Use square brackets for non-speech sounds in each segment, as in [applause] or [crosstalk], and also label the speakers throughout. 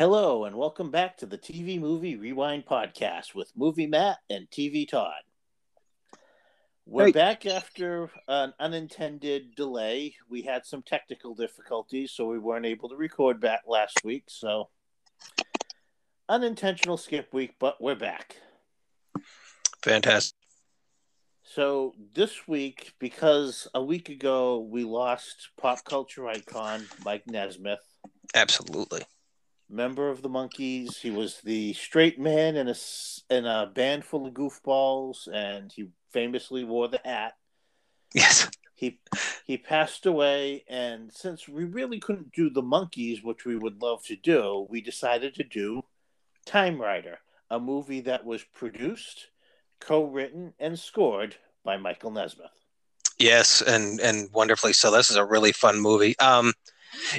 Speaker 1: Hello, and welcome back to the TV Movie Rewind podcast with Movie Matt and TV Todd. We're
Speaker 2: Hey.
Speaker 1: back after an unintended delay. We had some technical difficulties, so we weren't able to record back last week. So, unintentional skip week, but we're back.
Speaker 2: Fantastic.
Speaker 1: So, this week, because a week ago we lost pop culture icon Mike Nesmith,
Speaker 2: Absolutely.
Speaker 1: Member of the Monkees. He was the straight man in a in a band full of goofballs, and he famously wore the hat.
Speaker 2: Yes.
Speaker 1: He he passed away, and since we really couldn't do the Monkees, which we would love to do, we decided to do Time Rider, a movie that was produced, co-written, and scored by Michael Nesmith.
Speaker 2: Yes, and and wonderfully so. This is a really fun movie. Um,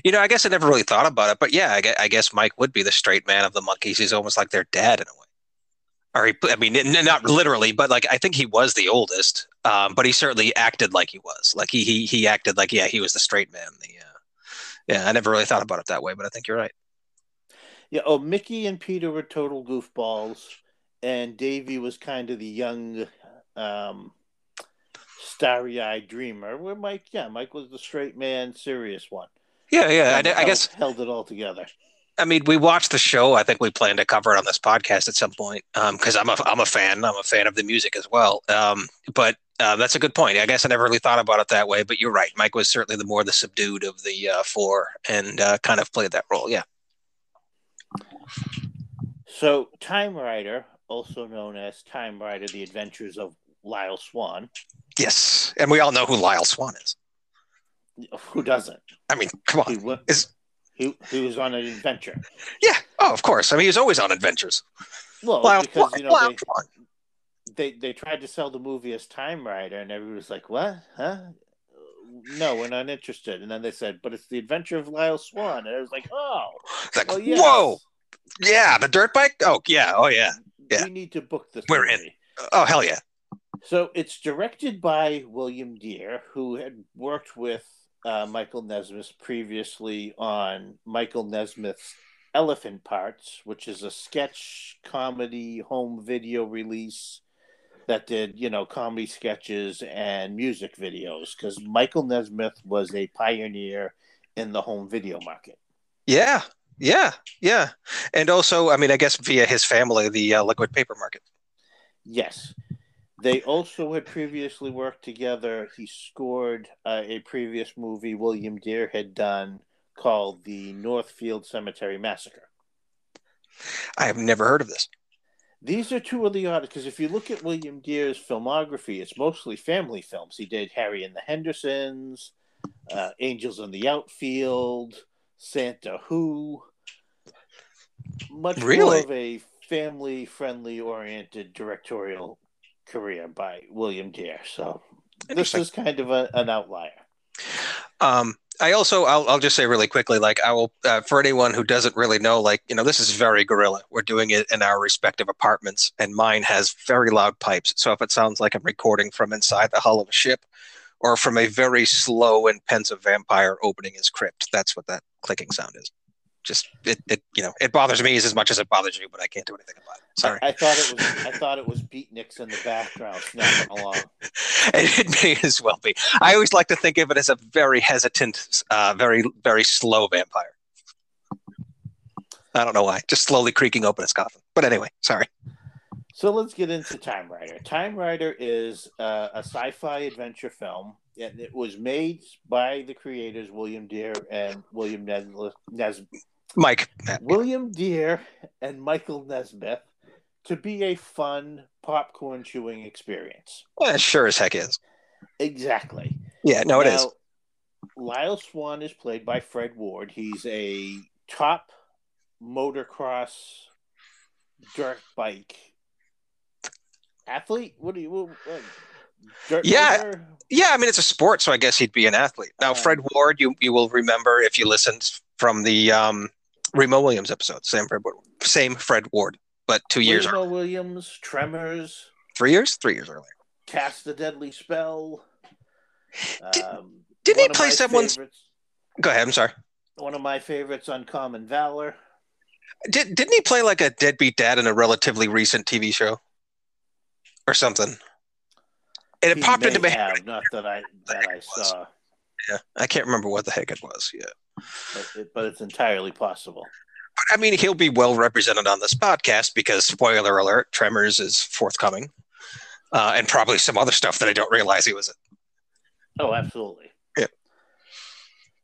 Speaker 2: you know, I guess I never really thought about it, but yeah, I guess, Mike would be the straight man of the Monkees. He's almost like their dad in a way. Or he, I mean, not literally, but like I think he was the oldest. Um, but he certainly acted like he was. Like he he he acted like yeah, he was the straight man. The uh, yeah, I never really thought about it that way, but I think you're right.
Speaker 1: Yeah, oh, Mickey and Peter were total goofballs, and Davy was kind of the young, um, starry-eyed dreamer. Where Mike, yeah, Mike was the straight man, serious one.
Speaker 2: Yeah, yeah. I, I
Speaker 1: Held-
Speaker 2: guess
Speaker 1: held it all together.
Speaker 2: I mean, we watched the show. I think we plan to cover it on this podcast at some point because I'm a I'm a fan. I'm a fan of the music as well. Um, but uh, that's a good point. I guess I never really thought about it that way. But you're right. Mike was certainly the more the subdued of the uh, four, and uh, kind of played that role. Yeah.
Speaker 1: So, Time Rider, also known as Time Rider: The Adventures of Lyle Swan.
Speaker 2: Yes, and we all know who Lyle Swan is.
Speaker 1: Who doesn't?
Speaker 2: I mean, come
Speaker 1: He
Speaker 2: on. Is
Speaker 1: He, he was on an adventure.
Speaker 2: yeah. Oh, of course. I mean, he was always on adventures.
Speaker 1: Well,
Speaker 2: Lyle
Speaker 1: because you know
Speaker 2: Lyle
Speaker 1: they, they they tried to sell the movie as Time Rider, and everybody was like, "What? Huh? No, we're not interested." And then they said, "But it's the Adventure of Lyle Swan," and I was like, "Oh,
Speaker 2: It's like,
Speaker 1: well, yes.
Speaker 2: whoa, yeah, the dirt bike. Oh, yeah. Oh, yeah. yeah.
Speaker 1: We need to book this.
Speaker 2: We're in.
Speaker 1: movie.
Speaker 2: Oh, hell yeah.
Speaker 1: So it's directed by William Dear, who had worked with uh, Michael Nesmith previously on Michael Nesmith's Elephant Parts, which is a sketch comedy home video release that did, you know, comedy sketches and music videos. Because Michael Nesmith was a pioneer in the home video market.
Speaker 2: Yeah, yeah, yeah. And also, I mean, I guess via his family, the uh, liquid paper market.
Speaker 1: Yes. They also had previously worked together. He scored uh, a previous movie William Dear had done called The Northfield Cemetery Massacre.
Speaker 2: I have never heard of this.
Speaker 1: These are two of the odd because if you look at William Dear's filmography, it's mostly family films. He did Harry and the Hendersons, uh, Angels in the Outfield, Santa Who. Much more
Speaker 2: Really?
Speaker 1: of a family friendly oriented directorial career by William Dear. So this is kind of a, an outlier.
Speaker 2: Um, I also, I'll, I'll just say really quickly, like I will, uh, for anyone who doesn't really know, like you know, this is very guerrilla. We're doing it in our respective apartments, and mine has very loud pipes. So if it sounds like I'm recording from inside the hull of a ship, or from a very slow and pensive vampire opening his crypt, that's what that clicking sound is. Just it, it you know, it bothers me as much as it bothers you, but I can't do anything about it. Sorry.
Speaker 1: I thought it was I thought it was beatniks in the background snapping along. [laughs]
Speaker 2: it may as well be. I always like to think of it as a very hesitant, uh, very very slow vampire. I don't know why, just slowly creaking open its coffin. But anyway, sorry.
Speaker 1: So let's get into Time Rider. Time Rider is uh, a sci-fi adventure film, and it was made by the creators William Dear and William Nes- Nes-
Speaker 2: Mike.
Speaker 1: William Dear and Michael Nesmith to be a fun popcorn chewing experience.
Speaker 2: eh, sure as heck is.
Speaker 1: Exactly.
Speaker 2: Yeah, no, it
Speaker 1: Now,
Speaker 2: is.
Speaker 1: Lyle Swan is played by Fred Ward. He's a top motocross dirt bike athlete. What do you? What, what, dirt
Speaker 2: Yeah. Yeah, I mean it's a sport, so I guess he'd be an athlete. Now,
Speaker 1: Uh,
Speaker 2: Fred Ward, you you will remember if you listened from the um, Remo Williams episode. Same Fred Ward. Same Fred Ward, but two years,
Speaker 1: Remo
Speaker 2: earlier.
Speaker 1: Williams, Tremors,
Speaker 2: three years, three years earlier.
Speaker 1: Cast the Deadly Spell.
Speaker 2: Did-
Speaker 1: Um,
Speaker 2: didn't he play someone's-
Speaker 1: favorites-
Speaker 2: Go ahead. I'm sorry.
Speaker 1: One of my favorites, Uncommon Valor.
Speaker 2: Did didn't he play like a deadbeat dad in a relatively recent TV show or something? And it
Speaker 1: He
Speaker 2: popped into my
Speaker 1: have,
Speaker 2: head.
Speaker 1: not that I that I saw,
Speaker 2: Yeah, I can't remember what the heck it was. Yeah.
Speaker 1: But, but it's entirely possible.
Speaker 2: I mean, he'll be well represented on this podcast because, spoiler alert, Tremors is forthcoming, uh, and probably some other stuff that I don't realize he was in.
Speaker 1: Oh, absolutely.
Speaker 2: Yeah.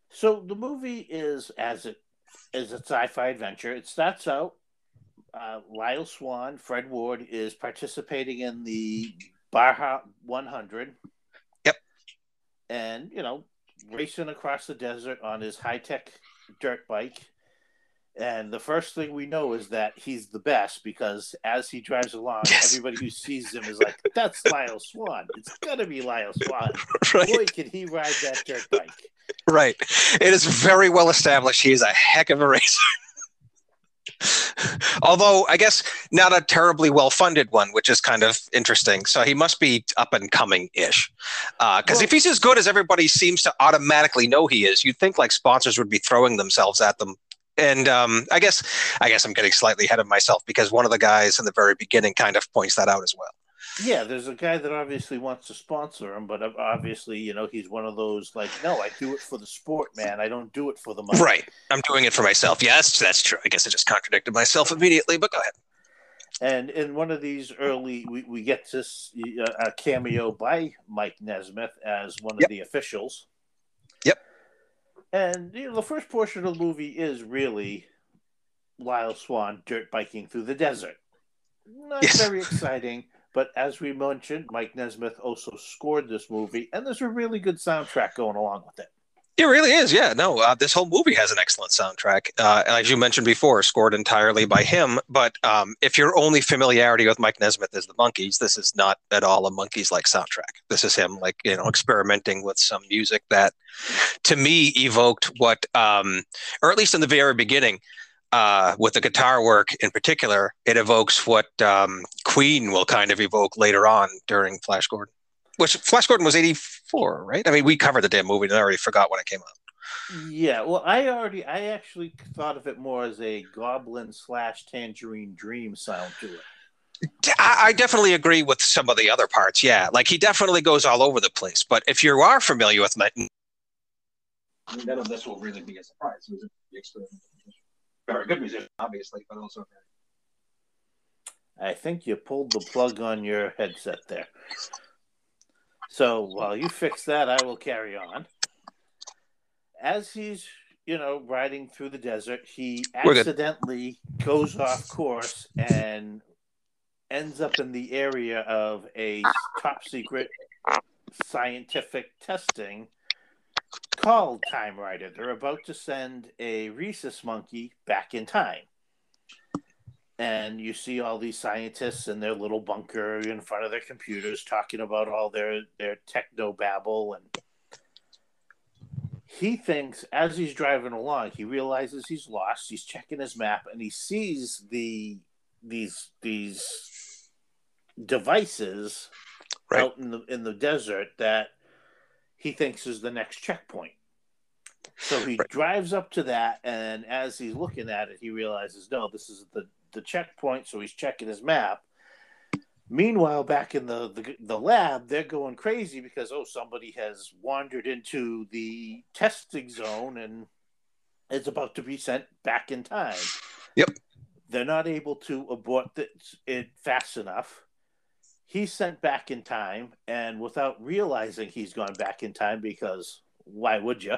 Speaker 1: So the movie is as it is a sci-fi adventure. It starts out. Uh, Lyle Swan, Fred Ward, is participating in the Baja 100.
Speaker 2: Yep.
Speaker 1: And you know, racing across the desert on his high-tech dirt bike. And the first thing we know is that he's the best because as he drives along,
Speaker 2: Yes.
Speaker 1: everybody who sees him is like, "That's Lyle Swan. It's gonna be Lyle Swan." [laughs]
Speaker 2: Right,
Speaker 1: Boy, can he ride that dirt bike!
Speaker 2: right. It is very well established. He is a heck of a racer. [laughs] Although I guess not a terribly well funded one, which is kind of interesting. So he must be up and coming ish. Because
Speaker 1: Well-
Speaker 2: if he's as good as everybody seems to automatically know he is, you'd think like sponsors would be throwing themselves at them. And um, I guess I guess I'm getting slightly ahead of myself because one of the guys in the very beginning kind of points that out as well.
Speaker 1: Yeah, there's a guy that obviously wants to sponsor him, but obviously, you know, he's one of those like, no, I do it for the sport, man. I don't do it for the money.
Speaker 2: Right. I'm doing it for myself. Yes, that's true. I guess I just contradicted myself immediately, but go ahead.
Speaker 1: And in one of these early, we, we get this uh, a cameo by Mike Nesmith as one of
Speaker 2: Yep.
Speaker 1: the officials.
Speaker 2: Yep.
Speaker 1: And you know, the first portion of the movie is really Lyle Swan dirt biking through the desert. Not
Speaker 2: Yes.
Speaker 1: very exciting, but as we mentioned, Mike Nesmith also scored this movie, and there's a really good soundtrack going along with it.
Speaker 2: It really is. Yeah. No, uh, this whole movie has an excellent soundtrack. Uh, as you mentioned before, scored entirely by him. But um, if your only familiarity with Mike Nesmith is the Monkees, this is not at all a Monkees like soundtrack. This is him, like, you know, experimenting with some music that to me evoked what, um, or at least in the very beginning, uh, with the guitar work in particular, it evokes what um, Queen will kind of evoke later on during Flash Gordon. Which Flash Gordon was 84, right? I mean, we covered the damn movie and I already forgot when it came out.
Speaker 1: Yeah, well, I already, I actually thought of it more as a Goblin slash Tangerine Dream sound to it.
Speaker 2: I, I definitely agree with some of the other parts. Yeah, like he definitely goes all over the place. But if you are familiar with Met, none of this will really be a surprise. He a very good musician, obviously, but also
Speaker 1: I think you pulled the plug on your headset there. So while you fix that, I will carry on. As he's, you know, riding through the desert, he accidentally goes off course and ends up in the area of a top secret scientific testing called Time Rider. They're about to send a rhesus monkey back in time and you see all these scientists in their little bunker in front of their computers talking about all their their techno babble and he thinks as he's driving along he realizes he's lost he's checking his map and he sees the these these devices
Speaker 2: Right.
Speaker 1: out in the in the desert that he thinks is the next checkpoint so he
Speaker 2: Right.
Speaker 1: drives up to that, and as he's looking at it, he realizes, no, this is the, the checkpoint. So he's checking his map. Meanwhile, back in the, the the lab, they're going crazy because oh, somebody has wandered into the testing zone and is about to be sent back in time.
Speaker 2: Yep.
Speaker 1: They're not able to abort this, it fast enough. He's sent back in time, and without realizing he's gone back in time, because why would you?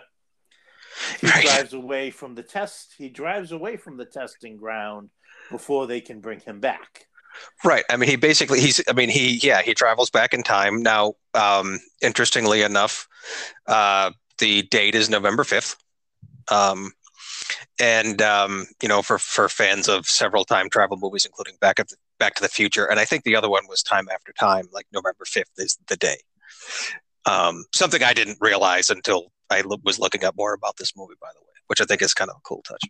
Speaker 1: he
Speaker 2: Right.
Speaker 1: drives away from the test he drives away from the testing ground before they can bring him back
Speaker 2: Right. I mean, he basically he's. I mean, he yeah he travels back in time now. Um, interestingly enough, uh, the date is November fifth. Um, and um, you know, for for fans of several time travel movies, including Back of the, Back to the Future, and I think the other one was Time After Time. Like November fifth is the day. Um, something I didn't realize until I lo- was looking up more about this movie, by the way, which I think is kind of a cool touch.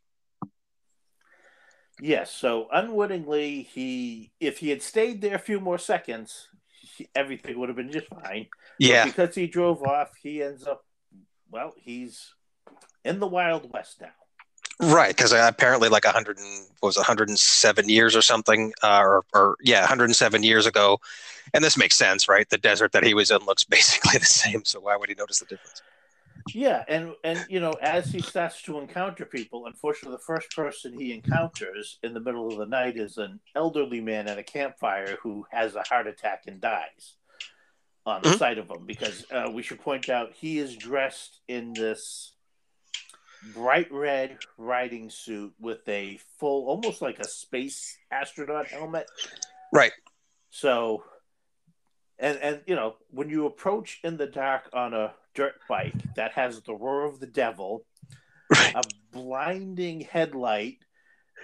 Speaker 1: Yes so unwittingly he if he had stayed there a few more seconds he- everything would have been just fine But
Speaker 2: Yeah.
Speaker 1: because he drove off he ends up well he's in the wild west now
Speaker 2: Right, because apparently, like 100 and, was 107 years or something, uh, or, or yeah, 107 years ago, and this makes sense, right? The desert that he was in looks [laughs] basically the same, so why would he notice the difference?
Speaker 1: Yeah, and and you know, as he starts to encounter people, unfortunately, the first person he encounters in the middle of the night is an elderly man at a campfire who has a heart attack and dies on the mm-hmm. sight of him. Because uh, we should point out he is dressed in this bright red riding suit with a full, almost like a space astronaut helmet.
Speaker 2: Right.
Speaker 1: So, and and you know, when you approach in the dark on a dirt bike that has the roar of the devil, right. a blinding headlight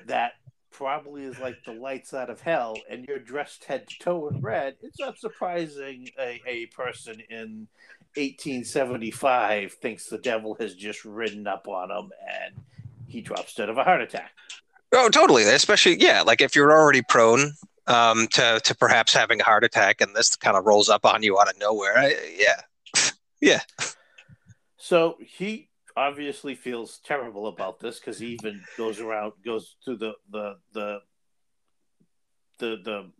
Speaker 1: that probably is like the lights out of hell, and you're dressed head to toe in red, it's not surprising a, a person in 1875 thinks the devil has just ridden up on him and he drops dead of a heart attack.
Speaker 2: Oh, totally. Especially, yeah, like if you're already prone um, to to perhaps having a heart attack, and this kind of rolls up on you out of nowhere. I, yeah, [laughs] yeah.
Speaker 1: So he obviously feels terrible about this because he even goes around, goes through the the the the the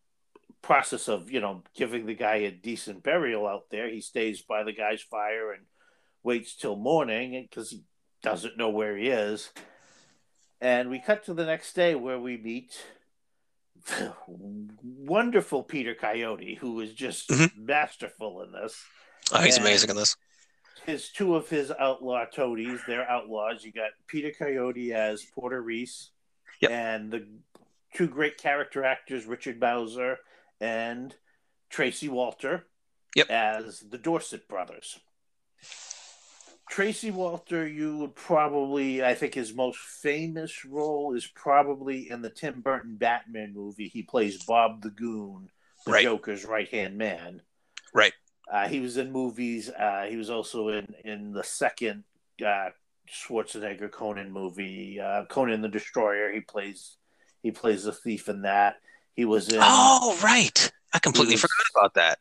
Speaker 1: process of you know giving the guy a decent burial out there. He stays by the guy's fire and waits till morning because he doesn't know where he is. And we cut to the next day where we meet wonderful Peter Coyote, who is just mm-hmm. masterful in this.
Speaker 2: Oh, he's and amazing in this.
Speaker 1: His two of his outlaw toadies, they're outlaws. You got Peter Coyote as Porter Reese, yep. and the two great character actors, Richard Masur and Tracy Walter
Speaker 2: yep.
Speaker 1: as the Dorset brothers. Tracy Walter, you would probably, I think his most famous role is probably in the Tim Burton Batman movie. He plays Bob the Goon, the right. Joker's right hand man.
Speaker 2: Right.
Speaker 1: Uh, he was in movies. Uh, he was also in in the second uh, Schwarzenegger Conan movie, uh, Conan the Destroyer. He plays he plays a thief in that. He was in.
Speaker 2: Oh, right. I completely forgot about that.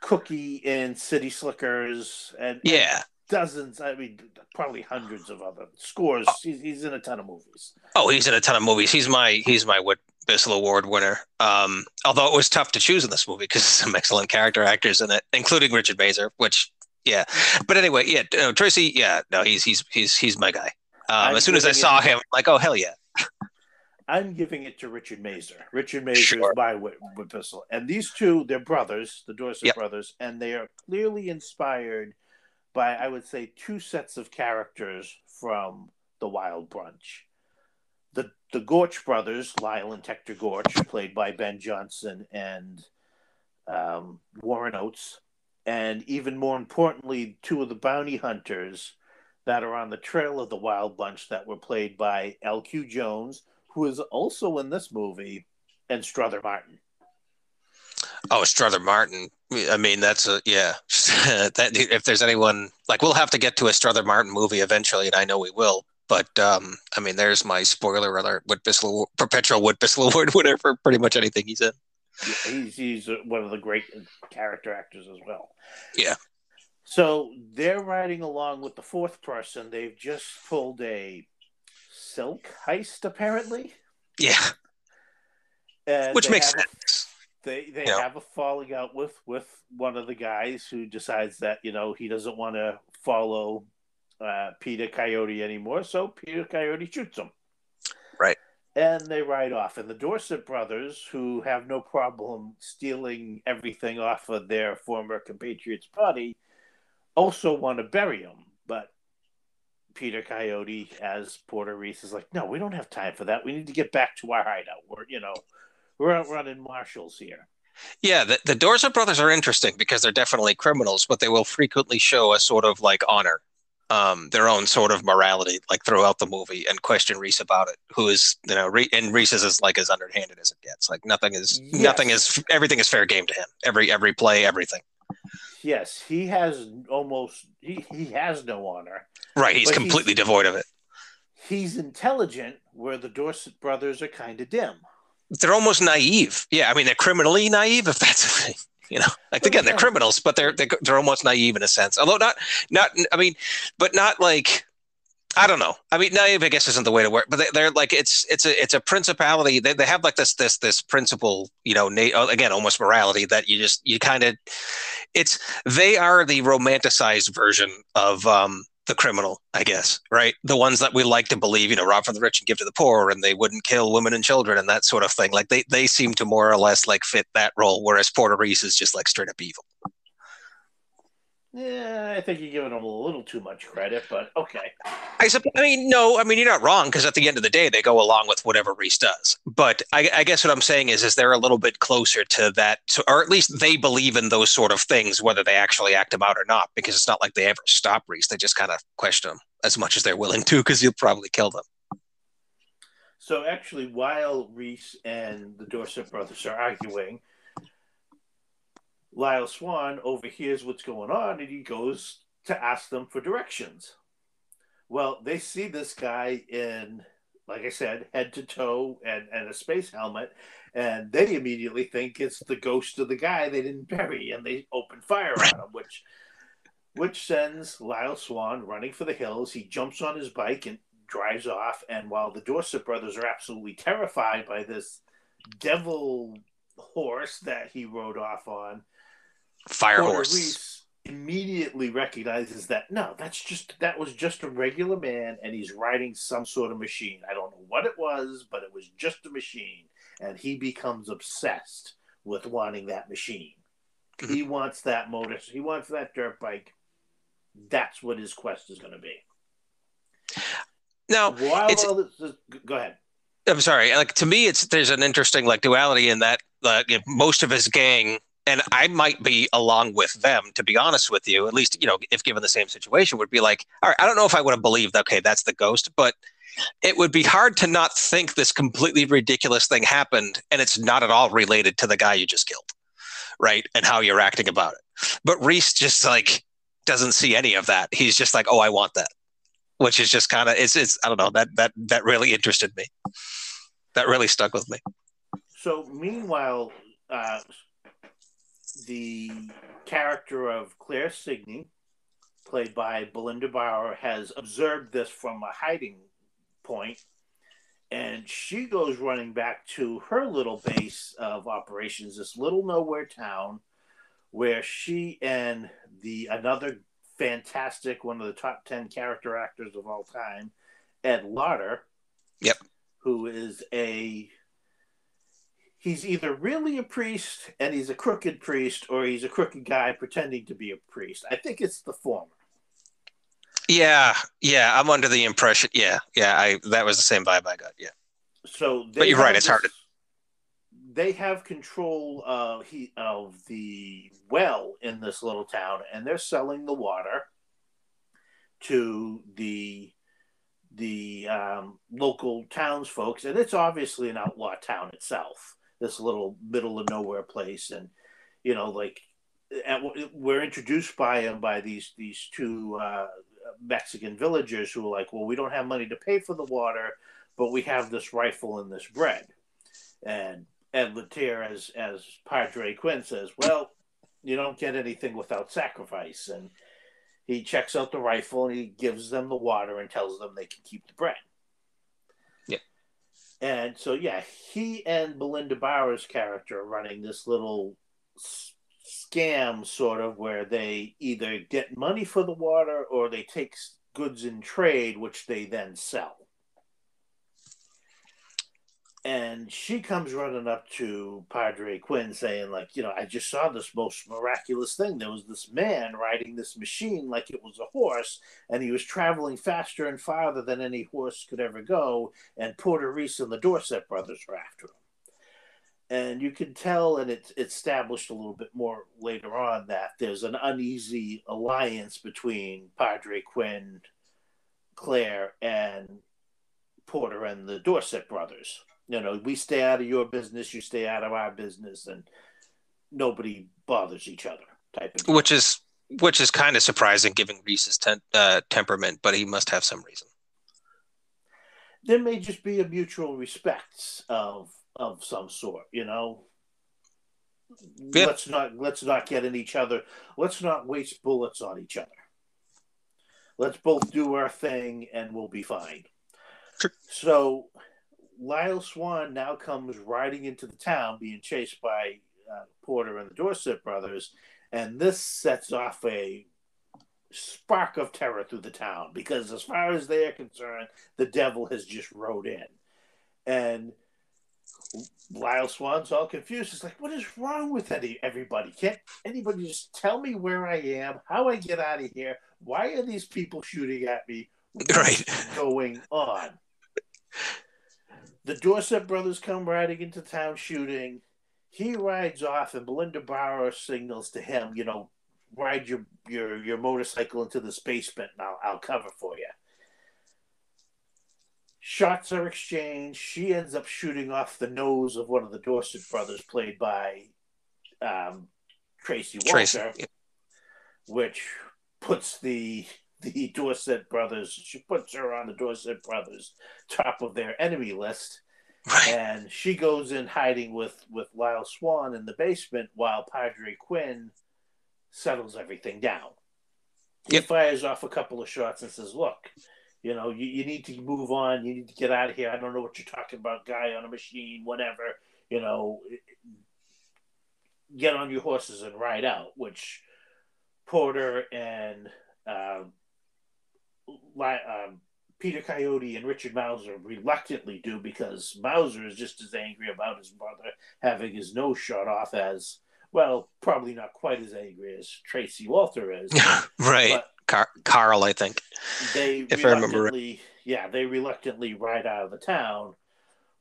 Speaker 1: Cookie in City Slickers and
Speaker 2: yeah, and
Speaker 1: dozens. I mean, probably hundreds of other scores. Oh. He's, he's in a ton of movies.
Speaker 2: Oh, he's in a ton of movies. He's my he's my Whit Bissell Award winner. Um, although it was tough to choose in this movie because some [laughs] excellent character actors in it, including Richard Masur, Which, yeah. But anyway, yeah, no, Tracy. Yeah, no, he's he's he's he's my guy. Um, as soon as I saw him, like, oh hell yeah.
Speaker 1: I'm giving it to Richard Masur. Richard Masur sure. is my Whit- Bissell. And these two, they're brothers, the Dorset yep. brothers, and they are clearly inspired by, I would say, two sets of characters from the Wild Bunch. The the Gorch brothers, Lyle and Tector Gorch, played by Ben Johnson and um, Warren Oates, and even more importantly, two of the bounty hunters that are on the trail of the Wild Bunch that were played by L.Q. Jones, who is also in this movie, and Strother Martin.
Speaker 2: Oh, Strother Martin. I mean, that's a yeah. [laughs] that if there's anyone like, we'll have to get to a Strother Martin movie eventually, and I know we will. But um, I mean, there's my spoiler alert: Whit Bissell, perpetual Whit Bissell [laughs] Award winner for pretty much anything he's in.
Speaker 1: Yeah, he's he's one of the great character actors as well.
Speaker 2: Yeah.
Speaker 1: So they're riding along with the fourth person. They've just pulled a silk heist, apparently.
Speaker 2: Yeah.
Speaker 1: And
Speaker 2: Which makes sense.
Speaker 1: They they have a falling out with with one of the guys who decides that you know he doesn't want to follow uh, Peter Coyote anymore, so Peter Coyote shoots him.
Speaker 2: Right.
Speaker 1: And they ride off. And the Dorset brothers, who have no problem stealing everything off of their former compatriot's body, also want to bury him. But Peter Coyote as Porter Reese is like, no, we don't have time for that. We need to get back to our hideout. We're, you know, we're out running marshals here.
Speaker 2: Yeah, the, the Dorset brothers are interesting because they're definitely criminals, but they will frequently show a sort of like honor, um, their own sort of morality, like throughout the movie, and question Reese about it. Who is, you know, Re- and Reese is like as underhanded as it gets. Like nothing is, yes. nothing is, everything is fair game to him. Every every play, everything.
Speaker 1: Yes, he has almost he, he has no honor.
Speaker 2: Right, he's completely he's, devoid of it.
Speaker 1: He's intelligent, where the Dorset brothers are kind of dim.
Speaker 2: They're almost naive. Yeah, I mean they're criminally naive, if that's a thing. [laughs] You know, like again, they're criminals, but they're, they're they're almost naive in a sense. Although not not I mean, but not like I don't know. I mean, naive, I guess, isn't the way to work, but they, are like it's it's a it's a principality. They, they have like this this this principle, you know, na- oh, again, almost morality that you just you kind of it's they are the romanticized version of um the criminal, I guess, right? The ones that we like to believe, you know, rob from the rich and give to the poor, and they wouldn't kill women and children and that sort of thing. Like they they seem to more or less like fit that role, whereas Porter Reese is just like straight up evil.
Speaker 1: Yeah, I think you're giving them a little too much credit, but okay.
Speaker 2: I suppose. I mean, no. I mean, you're not wrong because at the end of the day, they go along with whatever Reese does. But I, I, guess what I'm saying is, is they're a little bit closer to that, or at least they believe in those sort of things, whether they actually act them out or not. Because it's not like they ever stop Reese; they just kind of question him as much as they're willing to, because you'll probably kill them.
Speaker 1: So actually, while Reese and the Dorset brothers are arguing, Lyle Swan overhears what's going on and he goes to ask them for directions. Well, they see this guy in, like I said, head to toe and, and a space helmet, and they immediately think it's the ghost of the guy they didn't bury, and they open fire on him, which which sends Lyle Swan running for the hills. He jumps on his bike and drives off. And while the Dorset brothers are absolutely terrified by this devil horse that he rode off on,
Speaker 2: fire Porter horse. Reese
Speaker 1: immediately recognizes that no, that's just that was just a regular man, and he's riding some sort of machine. I don't know what it was, but it was just a machine, and he becomes obsessed with wanting that machine. Mm-hmm. He wants that motor. He wants that dirt bike. That's what his quest is going to be.
Speaker 2: Now,
Speaker 1: While it's, this, go ahead.
Speaker 2: I'm sorry. Like to me, it's there's an interesting like duality in that uh, most of his gang and I might be along with them, to be honest with you, at least, you know, if given the same situation, would be like, all right, I don't know if I would have believed, okay, that's the ghost, but it would be hard to not think this completely ridiculous thing happened and it's not at all related to the guy you just killed, right? And how you're acting about it. But Reese just like doesn't see any of that. He's just like, oh, I want that, which is just kind of, it's, it's, I don't know, that, that, that really interested me. That really stuck with me.
Speaker 1: So meanwhile, uh, the character of Claire Cygne, played by Belinda Bauer, has observed this from a hiding point, and she goes running back to her little base of operations, this little nowhere town, where she and the another fantastic, one of the top ten character actors of all time, Ed Lauter,
Speaker 2: yep,
Speaker 1: who is a he's either really a priest and he's a crooked priest or he's a crooked guy pretending to be a priest. I think it's the former.
Speaker 2: Yeah, yeah, I'm under the impression. Yeah, yeah, I that was the same vibe I got. Yeah.
Speaker 1: So,
Speaker 2: but you're right. It's this, hard. To...
Speaker 1: They have control of he of the well in this little town, and they're selling the water to the the um, local townsfolk, and it's obviously an outlaw town itself this little middle of nowhere place, and you know, like we're introduced by him by these these two uh, Mexican villagers who are like, well, we don't have money to pay for the water, but we have this rifle and this bread, and Ed Lauter as as Padre Quinn says, well, you don't get anything without sacrifice, and he checks out the rifle and he gives them the water and tells them they can keep the bread. And so, yeah, he and Belinda Bauer's character are running this little scam, sort of, where they either get money for the water or they take goods in trade, which they then sell and she comes running up to Padre Quinn saying, like, you know, I just saw this most miraculous thing. There was this man riding this machine like it was a horse, and he was traveling faster and farther than any horse could ever go. And Porter Reese and the Dorset brothers were after him. And you can tell, and it's established a little bit more later on, that there's an uneasy alliance between Padre Quinn, Claire, and Porter and the Dorset brothers you know, we stay out of your business, you stay out of our business, and nobody bothers each other. Type of
Speaker 2: which is which is kind of surprising given Reese's ten, uh, temperament, but he must have some reason.
Speaker 1: There may just be a mutual respect of of some sort, you know. Yeah. Let's not let's not get in each other. Let's not waste bullets on each other. let's both do our thing and we'll be fine.
Speaker 2: Sure.
Speaker 1: So Lyle Swan now comes riding into the town, being chased by uh, Porter and the Dorset brothers, and this sets off a spark of terror through the town because, as far as they're concerned, the devil has just rode in, and Lyle Swan's all confused. He's like, what is wrong with any, everybody? Can't anybody just tell me where I am, how I get out of here? Why are these people shooting at me? [laughs] What's
Speaker 2: Right.
Speaker 1: going on? The Dorset brothers come riding into town shooting. He rides off, and Belinda Bauer signals to him, you know, ride your your your motorcycle into this basement, and I'll, I'll cover for you. Shots are exchanged. She ends up shooting off the nose of one of the Dorset brothers, played by um, Tracy Walter,
Speaker 2: Tracy.
Speaker 1: which puts the the Dorset brothers. She puts her on the Dorset brothers top of their enemy list
Speaker 2: Right.
Speaker 1: and she goes in hiding with with Lyle Swan in the basement while Padre Quinn settles everything down. He fires off a couple of shots and says, "Look, you know, you, you need to move on. You need to get out of here. I don't know what you're talking about, guy on a machine, whatever. You know, get on your horses and ride out." Which Porter and um, um, Peter Coyote and Richard Masur reluctantly do because Masur is just as angry about his brother having his nose shot off as well, probably not quite as angry as Tracy Walter is. [laughs]
Speaker 2: right. Car- Carl, I think.
Speaker 1: they
Speaker 2: If I remember
Speaker 1: yeah, they reluctantly ride out of the town.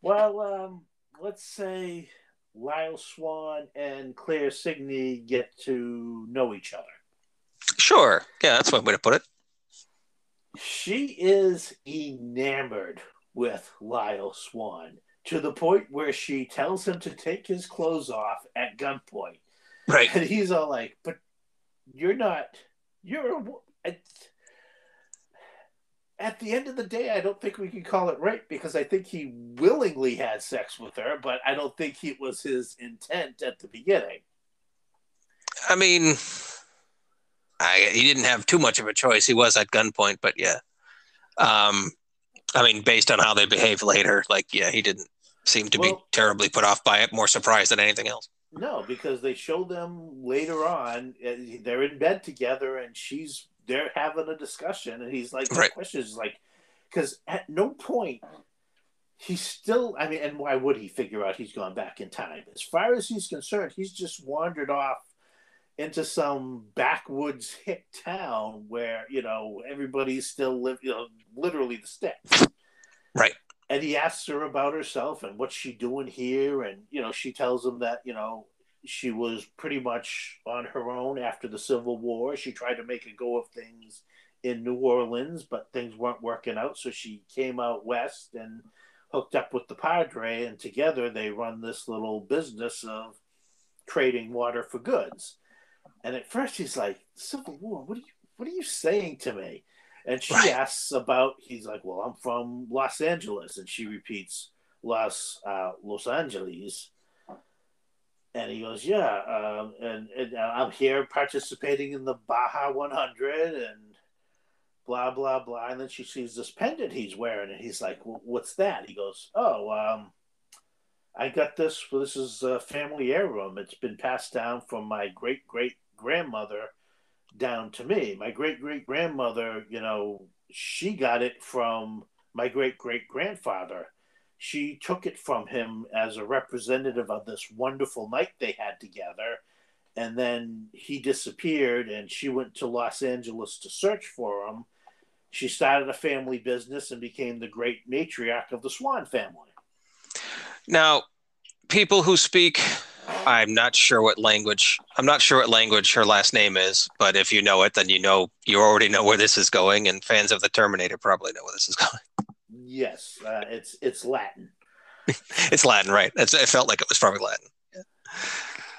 Speaker 1: Well, um, let's say Lyle Swan and Claire Cygne get to know each other.
Speaker 2: Sure. Yeah, that's one way to put it.
Speaker 1: She is enamored with Lyle Swan to the point where she tells him to take his clothes off at gunpoint.
Speaker 2: Right.
Speaker 1: And he's all like, "But you're not. You're a. At, at the end of the day, I don't think we can call it rape because I think he willingly had sex with her, but I don't think it was his intent at the beginning.
Speaker 2: I mean, I he didn't have too much of a choice. He was at gunpoint, but yeah. Um, I mean, based on how they behave later, like yeah, he didn't seem to be terribly put off by it. More surprised than anything else.
Speaker 1: No, because they show them later on. uh, They're in bed together, and she's they're having a discussion, and he's like, "My
Speaker 2: Right.
Speaker 1: question is like, because at no point he's still. I mean, and why would he figure out he's gone back in time? As far as he's concerned, he's just wandered off into some backwoods [laughs] hick town where you know everybody's still live. You know, literally the sticks.
Speaker 2: Right.
Speaker 1: And he asks her about herself and what's she doing here, and you know she tells him that you know she was pretty much on her own after the Civil War. She tried to make a go of things in New Orleans, but things weren't working out. So she came out west and hooked up with the Padre, and together they run this little business of trading water for goods. And at first he's like, Civil War, what are you what are you saying to me? And she
Speaker 2: Right.
Speaker 1: asks about he's like, Well, I'm from Los Angeles, and she repeats Los uh, Los Angeles. And he goes, yeah, um, and, and I'm here participating in the Baja 100 and blah, blah, blah. And then she sees this pendant he's wearing, and he's like, well, what's that? He goes, oh, um, I got this. This is a family heirloom. It's been passed down from my great great grandmother down to me. My great great grandmother, you know, she got it from my great great grandfather she took it from him as a representative of this wonderful night they had together. And then he disappeared, and she went to Los Angeles to search for him. She started a family business and became the great matriarch of the Swan family.
Speaker 2: Now, people who speak, I'm not sure what language. I'm not sure what language her last name is, but if you know it, then you know you already know where this is going, and fans of the Terminator probably know where this is going.
Speaker 1: Yes, uh, it's it's Latin. [laughs]
Speaker 2: It's Latin, right? It's, it felt like it was probably Latin.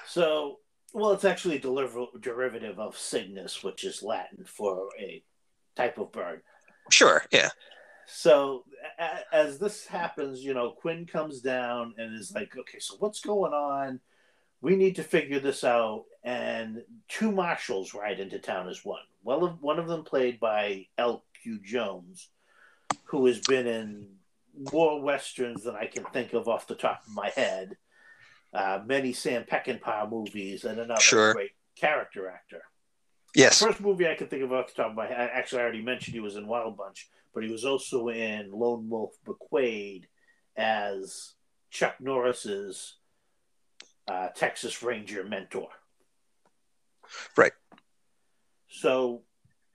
Speaker 1: So, well, it's actually a deliver- derivative of Cygnus, which is Latin for a type of bird.
Speaker 2: Sure, yeah,
Speaker 1: So a- as this happens, you know, Quinn comes down and is like, okay, so what's going on we need to figure this out. And two marshals ride into town as one. Well, one of them played by L.Q. Jones, who has been in more westerns than I can think of off the top of my head. Uh, many Sam Peckinpah movies and another sure. great character actor.
Speaker 2: Yes.
Speaker 1: The first movie I can think of off the top of my head, actually, I already mentioned he was in Wild Bunch, but he was also in Lone Wolf McQuade as Chuck Norris's uh, Texas Ranger mentor.
Speaker 2: Right.
Speaker 1: So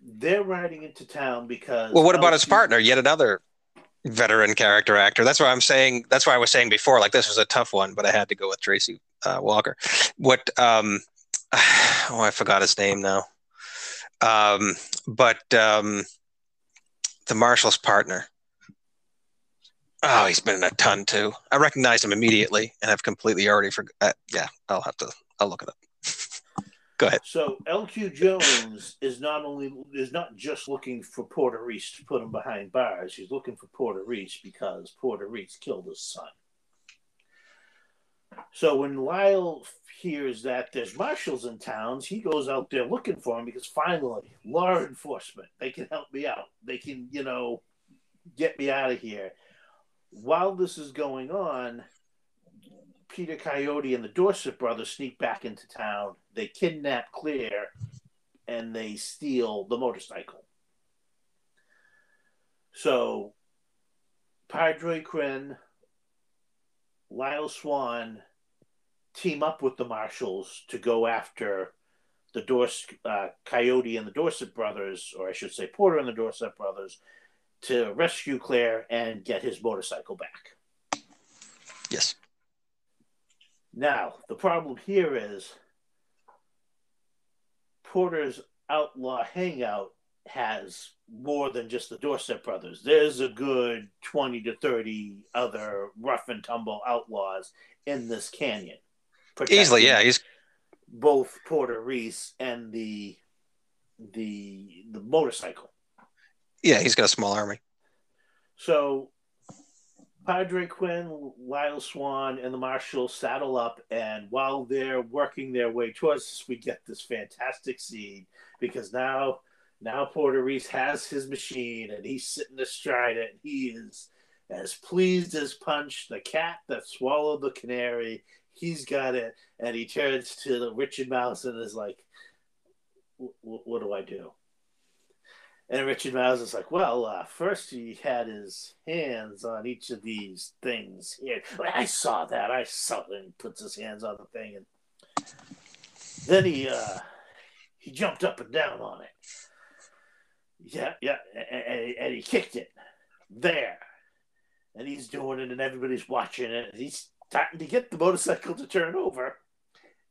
Speaker 1: they're riding into town because.
Speaker 2: Well, what about his partner? Yet another veteran character actor. That's why I'm saying. That's why I was saying before. Like this was a tough one, but I had to go with Tracy uh, Walker. What? Um, [sighs] oh, I forgot his name now. Um, but um, the marshal's partner. Oh, he's been in a ton too. I recognized him immediately, and I've completely already forgot. Uh, yeah, I'll have to. I'll look it up. [laughs] Go ahead.
Speaker 1: So LQ Jones is not only is not just looking for Porter Reese to put him behind bars. He's looking for Porter Reese because Porter Reese killed his son. So when Lyle hears that there's marshals in towns, he goes out there looking for him because finally, law enforcement, they can help me out. They can, you know, get me out of here. While this is going on, Peter Coyote and the Dorset brothers sneak back into town. They kidnap Claire and they steal the motorcycle. So, Padre Quinn, Lyle Swan team up with the Marshals to go after the Dorset uh, Coyote and the Dorset brothers, or I should say Porter and the Dorset brothers, to rescue Claire and get his motorcycle back.
Speaker 2: Yes.
Speaker 1: Now, the problem here is Porter's outlaw hangout has more than just the Dorset brothers. There's a good 20 to 30 other rough and tumble outlaws in this canyon.
Speaker 2: Easily, yeah. He's
Speaker 1: both Porter Reese and the the the motorcycle.
Speaker 2: Yeah, he's got a small army.
Speaker 1: So Padre Quinn, Lyle Swan, and the Marshal saddle up, and while they're working their way towards us, we get this fantastic scene because now, now Porter Reese has his machine, and he's sitting astride it. And he is as pleased as Punch, the cat that swallowed the canary. He's got it, and he turns to the Richard Masur and is like, "What do I do?" And Richard Masur is like, well, uh, first he had his hands on each of these things. Here. I saw that. I saw that. He puts his hands on the thing, and then he uh, he jumped up and down on it. Yeah, yeah, and, and he kicked it there, and he's doing it, and everybody's watching it. He's starting to get the motorcycle to turn over,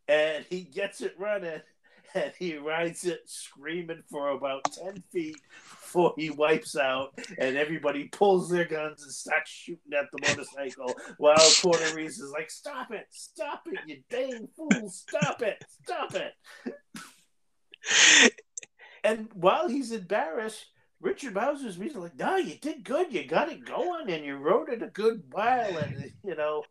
Speaker 1: and he gets it running [laughs] and he rides it screaming for about 10 feet before he wipes out and everybody pulls their guns and starts shooting at the motorcycle [laughs] while Porter Reese is like, Stop it, stop it, you dang fool, stop it, stop it. [laughs] and while he's embarrassed, Richard Masur's music like, no, you did good. You got it going, and you wrote it a good while, and [laughs] you know,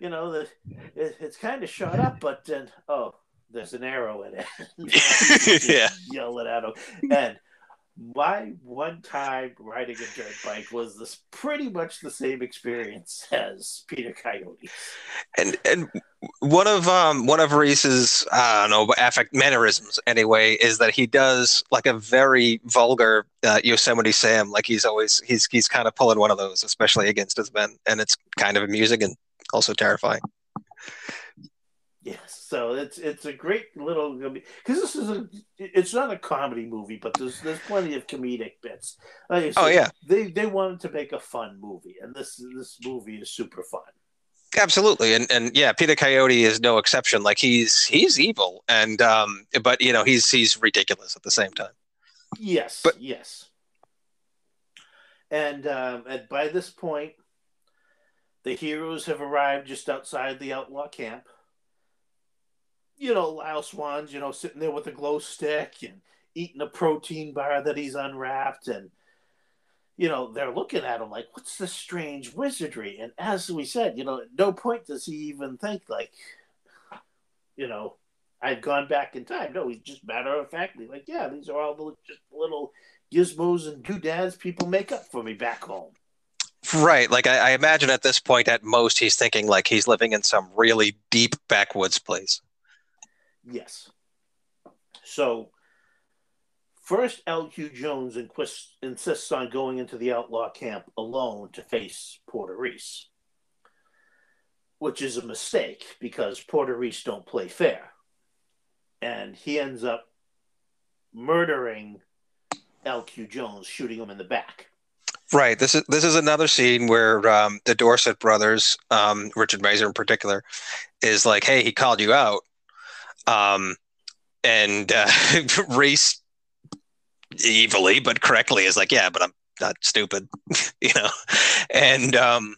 Speaker 1: you know the it, it's kind of shot up, but then oh, there's an arrow in
Speaker 2: it. [laughs] [laughs] yeah.
Speaker 1: Yell it at him. And my one time riding a dirt bike was this pretty much the same experience as Peter Coyote.
Speaker 2: And and one of um one of Reese's I don't know affect mannerisms anyway is that he does like a very vulgar uh, Yosemite Sam like he's always he's he's kind of pulling one of those especially against his men and it's kind of amusing and also terrifying.
Speaker 1: Yes. So it's it's a great little because this is a it's not a comedy movie, but there's there's plenty of comedic bits. Like
Speaker 2: oh yeah,
Speaker 1: they they wanted to make a fun movie, and this this movie is super fun.
Speaker 2: Absolutely, and and yeah, Peter Coyote is no exception. Like he's he's evil, and um, but you know he's he's ridiculous at the same time.
Speaker 1: Yes, but yes, and um, and by this point, the heroes have arrived just outside the outlaw camp you know, Lyle Swan's, you know, sitting there with a glow stick and eating a protein bar that he's unwrapped. And, you know, they're looking at him like, what's this strange wizardry? And as we said, you know, at no point does he even think, like, you know, I've gone back in time. No, he's just matter of factly like, yeah, these are all the just little gizmos and doodads people make up for me back home.
Speaker 2: Right. Like I, I, imagine at this point, at most, he's thinking like he's living in some really deep backwoods place.
Speaker 1: Yes. So first, L.Q. Jones insists on going into the outlaw camp alone to face Porter Reese, which is a mistake because Porter Reese don't play fair, and he ends up murdering L.Q. Jones, shooting him in the back.
Speaker 2: Right. This is this is another scene where um, the Dorset brothers, um, Richard Masur in particular, is like, "Hey, he called you out," um, and uh, [laughs] Reese, evilly but correctly, is like, "Yeah, but I'm not stupid," [laughs] you know, and um,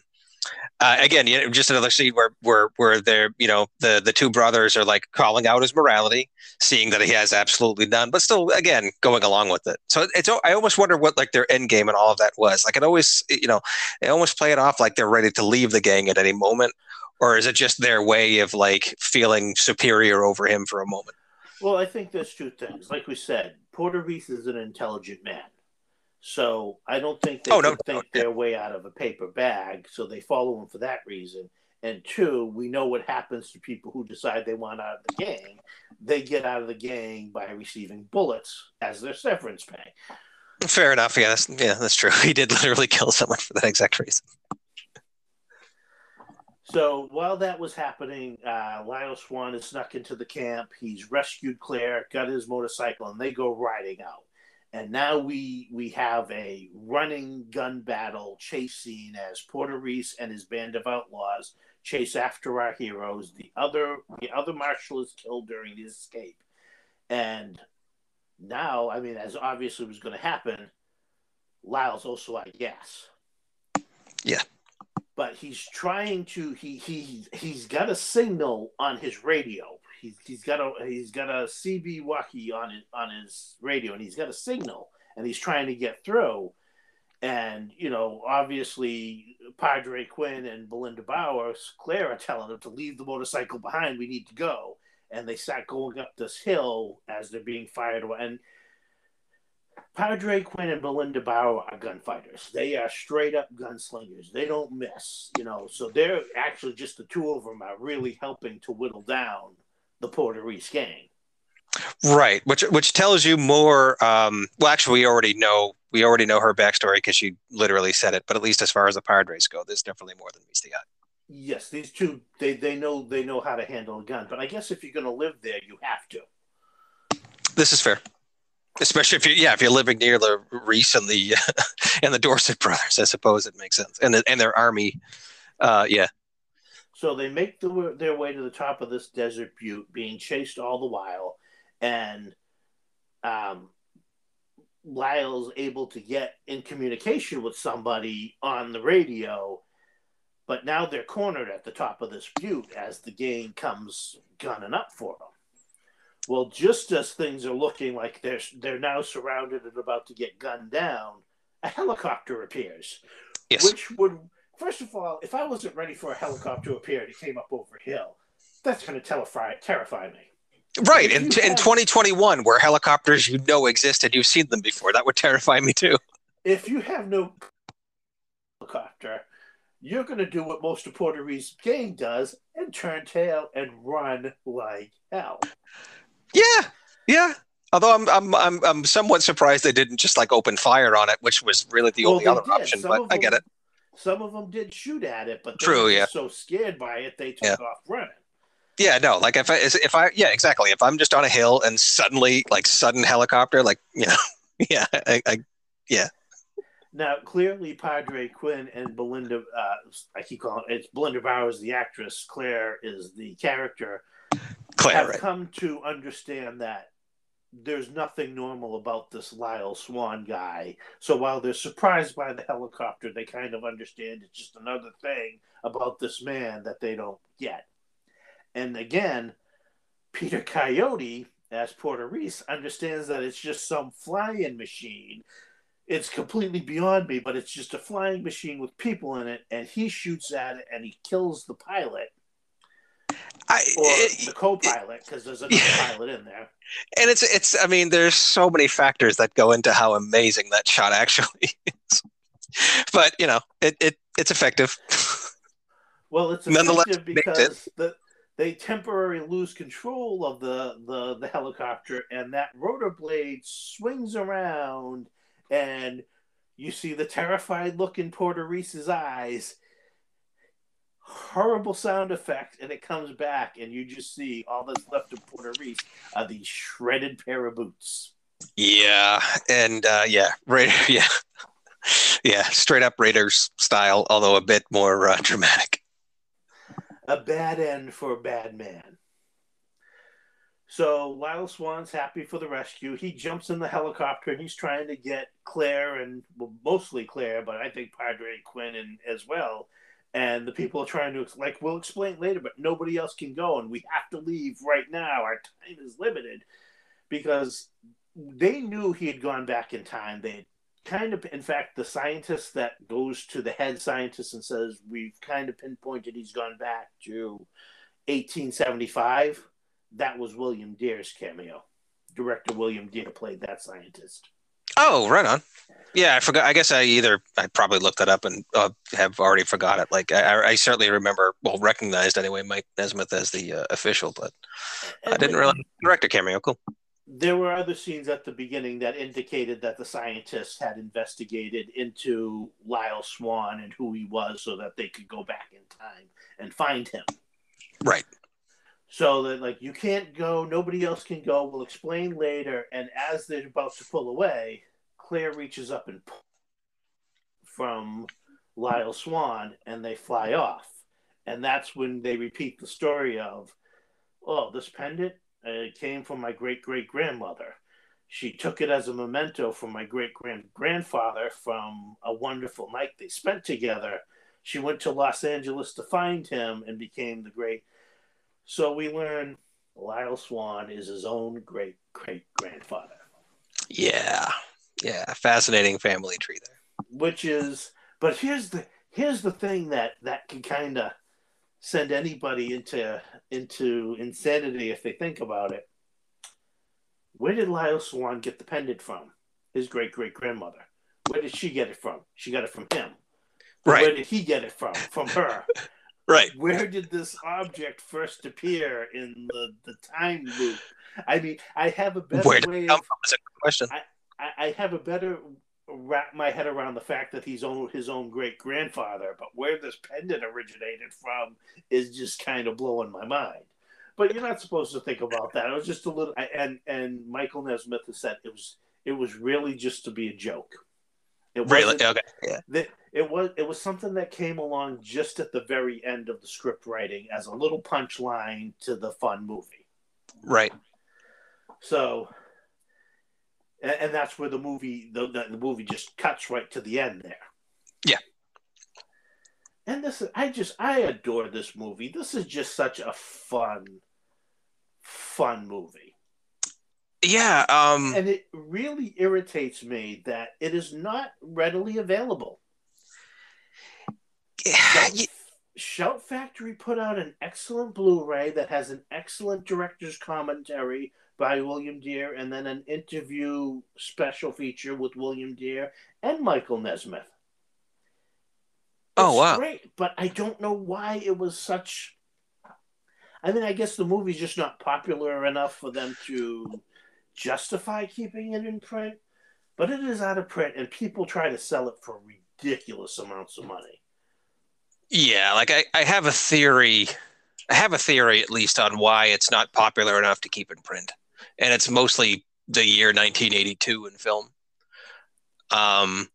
Speaker 2: uh, again, you know, just another scene where where where they're you know the the two brothers are like calling out his morality, seeing that he has absolutely none, but still again going along with it. So it's I almost wonder what like their end game and all of that was. Like it always you know they almost play it off like they're ready to leave the gang at any moment, or is it just their way of like feeling superior over him for a moment?
Speaker 1: Well, I think there's two things. Like we said, Porter Reese is an intelligent man. So I don't think they oh, no, think no, their way out of a paper bag. So they follow him for that reason. And two, we know what happens to people who decide they want out of the gang. They get out of the gang by receiving bullets as their severance pay.
Speaker 2: Fair enough. Yeah, that's, yeah, that's true. [laughs] He did literally kill someone for that exact reason.
Speaker 1: So while that was happening, uh, Lyle Swan is snuck into the camp. He's rescued Claire, got his motorcycle, and they go riding out and now we we have a running gun battle chase scene as Porter Reese and his band of outlaws chase after our heroes. The other the other marshal is killed during the escape, and now I mean, as obviously was going to happen, Lyle's also of gas.
Speaker 2: Yeah,
Speaker 1: but he's trying to he he he's got a signal on his radio he's he's got a he's got a CB walkie on his on his radio, and he's got a signal, and he's trying to get through. And you know, obviously, Padre Quinn and Belinda Bauer, Claire are telling him to leave the motorcycle behind. We need to go, and they start going up this hill as they're being fired. And Padre Quinn and Belinda Bauer are gunfighters. They are straight up gunslingers. They don't miss, you know. So they're actually just the two of them are really helping to whittle down the Porter Reese gang.
Speaker 2: Right, which which tells you more. Um, well, actually, we already know we already know her backstory because she literally said it. But at least as far as the Padres go, there's definitely more than meets the eye.
Speaker 1: Yes, these two they they know they know how to handle a gun. But I guess if you're going to live there, you have to.
Speaker 2: This is fair, especially if you yeah if you're living near the Reese and the [laughs] and the Dorset brothers. I suppose it makes sense, and the, and their army. Uh, yeah,
Speaker 1: so they make the, their way to the top of this desert butte, being chased all the while, and um, Lyle's able to get in communication with somebody on the radio, but now they're cornered at the top of this butte as the gang comes gunning up for them. Well, just as things are looking like they're they're now surrounded and about to get gunned down, a helicopter appears, yes. which would First of all, if I wasn't ready for a helicopter to appear and it came up over a hill, that's going to terrify, terrify me.
Speaker 2: Right. In, in 2021, where helicopters you know exist and you've seen them before, that would terrify me too.
Speaker 1: If you have no helicopter, you're going to do what most of Porter Reese's gang does and turn tail and run like hell.
Speaker 2: Yeah. Yeah. Although I'm, I'm, I'm, I'm somewhat surprised they didn't just like open fire on it, which was really the well, only other did. option, Some but I get it
Speaker 1: some of them did shoot at it, but
Speaker 2: true, yeah.
Speaker 1: So scared by it, they took yeah. off running.
Speaker 2: Yeah, no, like if I if I yeah exactly if I'm just on a hill and suddenly like sudden helicopter like [laughs] you know yeah I, I yeah.
Speaker 1: Now clearly, Padre Quinn and Belinda, uh, I keep calling it, it's Belinda Bowers, the actress. Claire is the character.
Speaker 2: Claire
Speaker 1: have
Speaker 2: right.
Speaker 1: come to understand that there's nothing normal about this Lyle Swan guy. So while they're surprised by the helicopter, they kind of understand it's just another thing about this man that they don't get. And again, Peter Coyote, as Porter Reese, understands that it's just some flying machine. It's completely beyond me, but it's just a flying machine with people in it, and he shoots at it and he kills the pilot
Speaker 2: I,
Speaker 1: or
Speaker 2: it-
Speaker 1: the co-pilot because there's another
Speaker 2: Yeah.
Speaker 1: pilot in there.
Speaker 2: and it's it's i mean there's so many factors that go into how amazing that shot actually [laughs] is but you know it, it it's effective
Speaker 1: Well, it's effective
Speaker 2: makes it.
Speaker 1: because the, they temporarily lose control of the, the, the helicopter, and that rotor blade swings around, and you see the terrified look in Porter Reese's eyes. Horrible sound effect, and it comes back, and you just see all that's left of Porter Reese are these shredded pair of boots.
Speaker 2: yeah and uh yeah Raider, [laughs] yeah yeah straight up raiders style although a bit more uh, dramatic
Speaker 1: a bad end for a bad man. So Lyle Swan's happy for the rescue. He jumps in the helicopter and he's trying to get Claire and well, mostly Claire, but I think Padre Quinn and as well. And the people are trying to like we'll explain later, but nobody else can go, and we have to leave right now. Our time is limited because they knew he had gone back in time. They kind of, in fact, the scientist that goes to the head scientist and says, We've kind of pinpointed he's gone back to 1875. That was William Dear's cameo. Director William Deere played that scientist.
Speaker 2: Oh right on. Yeah i forgot i guess i either i probably looked that up and uh, have already forgot it. Like I, I certainly remember well recognized anyway mike nesmith as the uh, official but i didn't realize director cameo cool.
Speaker 1: There were other scenes at the beginning that indicated that the scientists had investigated into Lyle Swan and who he was so that they could go back in time and find him.
Speaker 2: right
Speaker 1: So that like you can't go, nobody else can go. We'll explain later. And as they're about to pull away, Claire reaches up and from Lyle Swan, and they fly off. And that's when they repeat the story of, oh, this pendant uh, came from my great great grandmother. She took it as a memento from my great grand grandfather from a wonderful night they spent together. She went to Los Angeles to find him and became the great so we learn Lyle Swan is his own great great grandfather,
Speaker 2: yeah yeah fascinating family tree there
Speaker 1: which is. But here's the here's the thing that that can kind of send anybody into into insanity if they think about it. Where did Lyle Swan get the pendant from? His great great grandmother. Where did she get it from? She got it from him.
Speaker 2: right
Speaker 1: Where did he get it from? From her. [laughs]
Speaker 2: right [laughs]
Speaker 1: where did this object first appear in the, the time loop? I mean, I have a better
Speaker 2: where
Speaker 1: way of,
Speaker 2: is a question
Speaker 1: I, I have a better wrap my head around the fact that he's own his own great grandfather, but where this pendant originated from is just kind of blowing my mind. But you're not supposed to think about that. It was just a little, and and Michael Nesmith has said it was it was really just to be a joke. It
Speaker 2: really okay yeah
Speaker 1: that it was it was something that came along just at the very end of the script writing as a little punchline to the fun movie.
Speaker 2: right
Speaker 1: So, and, and that's where the movie the, the the movie just cuts right to the end there.
Speaker 2: Yeah.
Speaker 1: And this is I just I adore this movie. This is just such a fun, fun movie.
Speaker 2: yeah um
Speaker 1: And it really irritates me that it is not readily available. Shout, Shout Factory put out an excellent Blu-ray that has an excellent director's commentary by William Dear, and then an interview special feature with William Dear and Michael Nesmith.
Speaker 2: Oh, wow.
Speaker 1: Great, but I don't know why it was such. I mean, I guess the movie's just not popular enough for them to justify keeping it in print, but it is out of print, and people try to sell it for ridiculous amounts of money.
Speaker 2: Yeah, like I, I have a theory. I have a theory at least on why it's not popular enough to keep in print, and it's mostly the year 1982 in film. Um,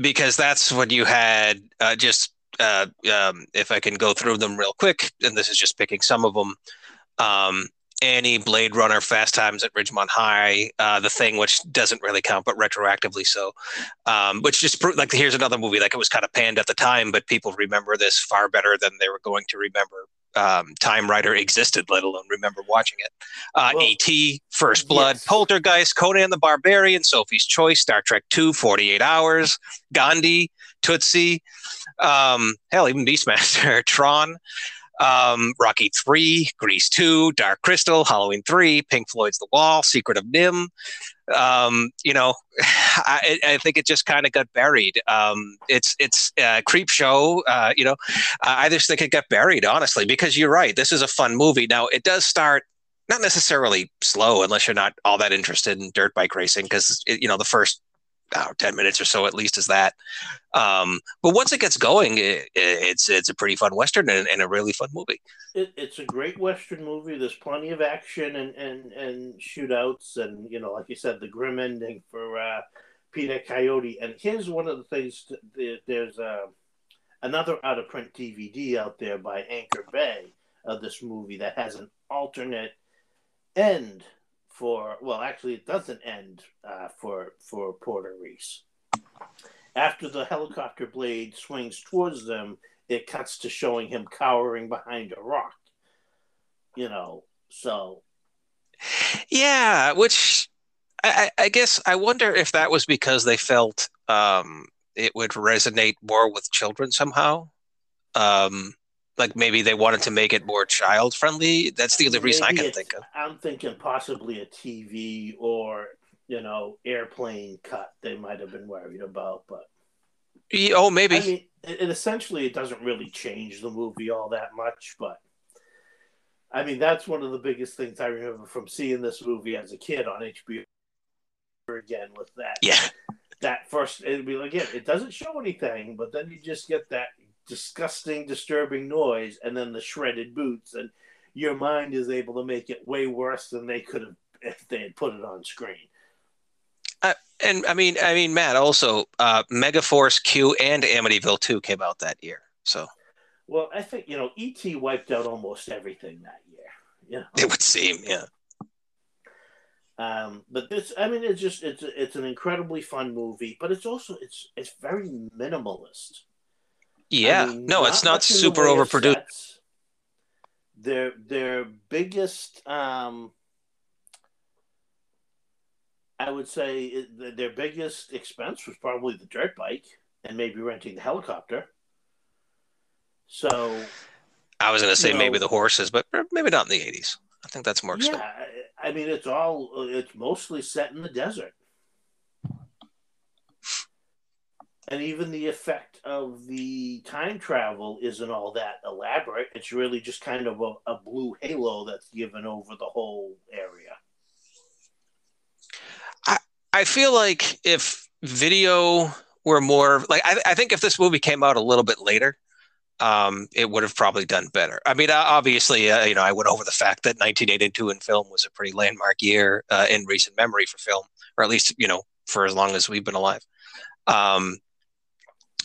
Speaker 2: because that's when you had uh, just uh, um, if I can go through them real quick, and this is just picking some of them. Um, Annie, Blade Runner, Fast Times at Ridgemont High, uh, The Thing, which doesn't really count, but retroactively so. Um, which just like here's another movie like it was kind of panned at the time, but people remember this far better than they were going to remember. Um, Time Rider existed, let alone remember watching it. Uh,
Speaker 1: Well,
Speaker 2: E.T., First Blood,
Speaker 1: yes.
Speaker 2: Poltergeist, Conan the Barbarian, Sophie's Choice, Star Trek II, 48 Hours, Gandhi, Tootsie, um, hell, even Beastmaster, [laughs] Tron, Um, Rocky 3, Grease 2, Dark Crystal, Halloween 3, Pink Floyd's The Wall, Secret of NIMH. Um, you know, [laughs] I, I, think it just kind of got buried. Um, it's it's uh, creep show. Uh, you know, I just think it got buried, honestly, because you're right. This is a fun movie. Now it does start not necessarily slow unless you're not all that interested in dirt bike racing, because you know the first know, 10 minutes or so at least is that. Um, but once it gets going, it, it's it's a pretty fun Western and, and a really fun movie.
Speaker 1: It, it's a great Western movie. There's plenty of action and, and, and shootouts. And, you know, like you said, the grim ending for uh, Peter Coyote. And here's one of the things there's uh, another out of print DVD out there by Anchor Bay of this movie that has an alternate end for well, actually, it doesn't end uh, for for Porter Reese. After the helicopter blade swings towards them, it cuts to showing him cowering behind a rock. You know, so
Speaker 2: yeah, which I, I guess I wonder if that was because they felt um, it would resonate more with children somehow. Um, like maybe they wanted to make it more child friendly. That's the only reason maybe I can think of.
Speaker 1: I'm thinking possibly a TV or you know airplane cut. They might have been worried about, but
Speaker 2: yeah, oh, maybe. I
Speaker 1: mean, essentially it doesn't really change the movie all that much, but I mean that's one of the biggest things I remember from seeing this movie as a kid on HBO. Again with that,
Speaker 2: yeah,
Speaker 1: that first it'd be like, yeah, it doesn't show anything, but then you just get that disgusting, disturbing noise, and then the shredded boots, and your mind is able to make it way worse than they could have if they had put it on screen.
Speaker 2: Uh, and I mean, I mean, Matt. Also, uh, Megaforce Q and Amityville Two came out that year. So,
Speaker 1: well, I think you know, ET wiped out almost everything that year. Yeah,
Speaker 2: it would seem, yeah.
Speaker 1: Um, but this, I mean, it's just it's it's an incredibly fun movie, but it's also it's it's very minimalist.
Speaker 2: Yeah, I mean, no, it's not super overproduced.
Speaker 1: Their their biggest, um, I would say, their biggest expense was probably the dirt bike and maybe renting the helicopter. So,
Speaker 2: I was going to say maybe know, the horses, but maybe not in the eighties. I think that's more. Expensive.
Speaker 1: Yeah, I mean, it's all it's mostly set in the desert. And even the effect of the time travel isn't all that elaborate. It's really just kind of a, a blue halo that's given over the whole area.
Speaker 2: I I feel like if video were more like I, I think if this movie came out a little bit later, um, it would have probably done better. I mean, obviously, uh, you know, I went over the fact that 1982 in film was a pretty landmark year uh, in recent memory for film, or at least you know for as long as we've been alive. Um,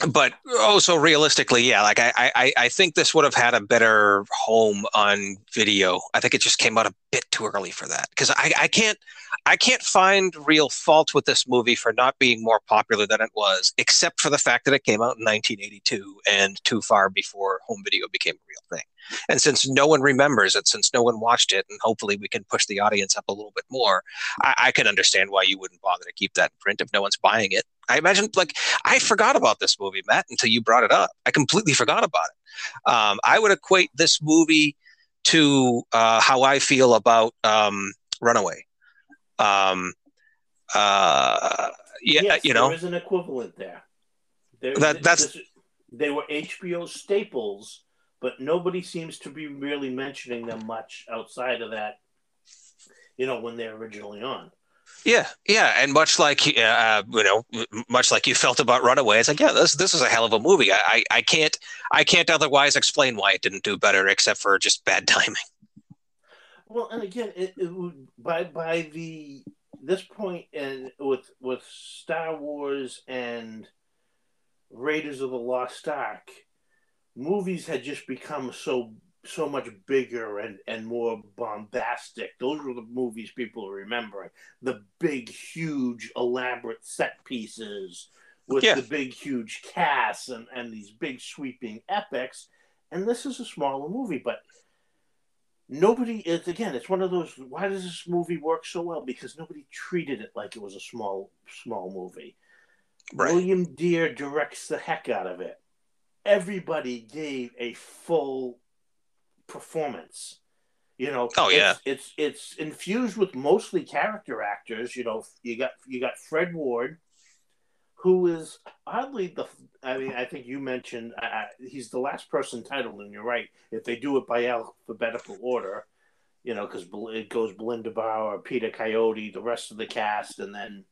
Speaker 2: but also realistically, yeah, like I, I, I think this would have had a better home on video. I think it just came out a bit too early for that because I, I can't, I can't find real fault with this movie for not being more popular than it was, except for the fact that it came out in 1982 and too far before home video became a real thing. And since no one remembers it, since no one watched it, and hopefully we can push the audience up a little bit more, I, I can understand why you wouldn't bother to keep that in print if no one's buying it. I imagine, like, I forgot about this movie, Matt, until you brought it up. I completely forgot about it. Um, I would equate this movie to uh, how I feel about um, Runaway. Um, uh, yeah, yes, you know,
Speaker 1: there is an equivalent there. there that, that's they were HBO staples but nobody seems to be really mentioning them much outside of that. You know, when they're originally on.
Speaker 2: Yeah, yeah, and much like uh, you know, much like you felt about Runaway, it's like, yeah, this this is a hell of a movie. I, I, I can't I can't otherwise explain why it didn't do better, except for just bad [laughs] timing.
Speaker 1: Well, and again, it, it would, by by the this point, and with with Star Wars and Raiders of the Lost Ark, movies had just become so so much bigger and, and more bombastic. Those were the movies people were remembering. The big, huge, elaborate set pieces with yeah. the big, huge casts and, and these big, sweeping epics. And this is a smaller movie, but nobody is again it's one of those why does this movie work so well because nobody treated it like it was a small small movie right. william dear directs the heck out of it everybody gave a full performance. You know,
Speaker 2: oh yeah,
Speaker 1: it's, it's it's infused with mostly character actors. You know, you got you got Fred Ward, who is oddly the. I mean, I think you mentioned uh, he's the last person titled, and you're right. If they do it by alphabetical order, you know, because it goes Belinda Bauer, Peter Coyote, the rest of the cast, and then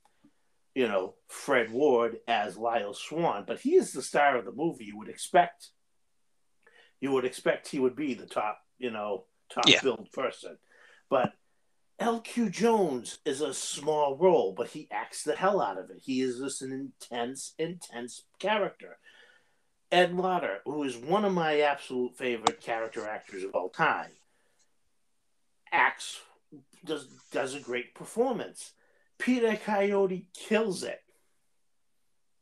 Speaker 1: you know Fred Ward as Lyle Swan. But he is the star of the movie. You would expect. You would expect he would be the top, you know, top yeah. billed person, but L.Q. Jones is a small role, but he acts the hell out of it. He is just an intense, intense character. Ed Lauter, who is one of my absolute favorite character actors of all time, acts does does a great performance. Peter Coyote kills it.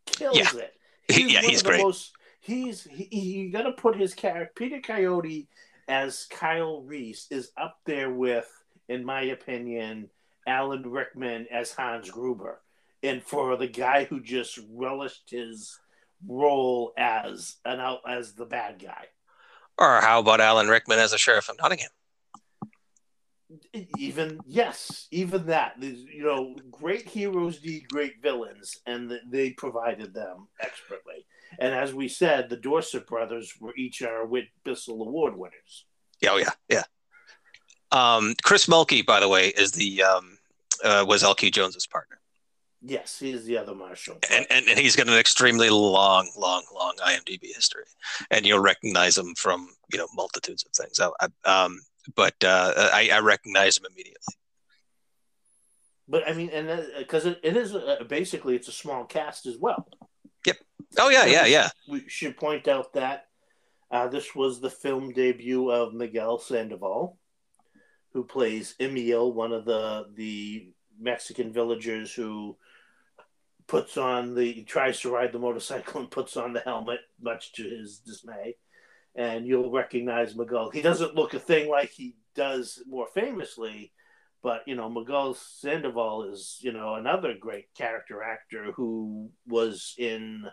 Speaker 1: Kills
Speaker 2: yeah.
Speaker 1: it.
Speaker 2: He's yeah, he's great. Most,
Speaker 1: he's he, you got to put his character Peter Coyote as Kyle Reese is up there with in my opinion, Alan Rickman as Hans Gruber. And for the guy who just relished his role as an out as the bad guy.
Speaker 2: Or how about Alan Rickman as a sheriff of Nottingham?
Speaker 1: Even yes, even that. You know, great heroes need great villains, and they provided them expertly. And as we said, the Dorset brothers were each our Whit Bissell Award winners.
Speaker 2: Oh yeah, yeah. Um, Chris Mulkey, by the way, is the um, uh, was L.Q. Jones's partner.
Speaker 1: Yes, he's the other marshal.
Speaker 2: And, and, and he's got an extremely long, long, long IMDb history, and you'll recognize him from you know multitudes of things. I, I, um, but uh, I, I recognize him immediately.
Speaker 1: But I mean, and because it, it is a, basically it's a small cast as well.
Speaker 2: Yep. Oh yeah, yeah, yeah.
Speaker 1: We should point out that uh, this was the film debut of Miguel Sandoval who plays Emil, one of the the Mexican villagers who puts on the tries to ride the motorcycle and puts on the helmet, much to his dismay. And you'll recognize Miguel. He doesn't look a thing like he does more famously, but you know Miguel Sandoval is you know another great character actor who was in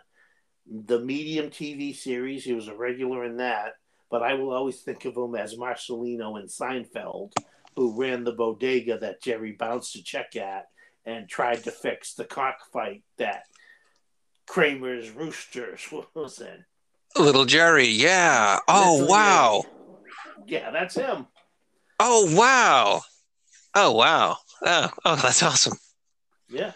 Speaker 1: the Medium TV series. He was a regular in that, but I will always think of him as Marcelino in Seinfeld, who ran the bodega that Jerry bounced a check at and tried to fix the cockfight that Kramer's Roosters [laughs] was in.
Speaker 2: Little Jerry, yeah. Oh, Little wow.
Speaker 1: Jerry. Yeah, that's him.
Speaker 2: Oh, wow. Oh, wow. Oh, oh, that's awesome.
Speaker 1: Yeah.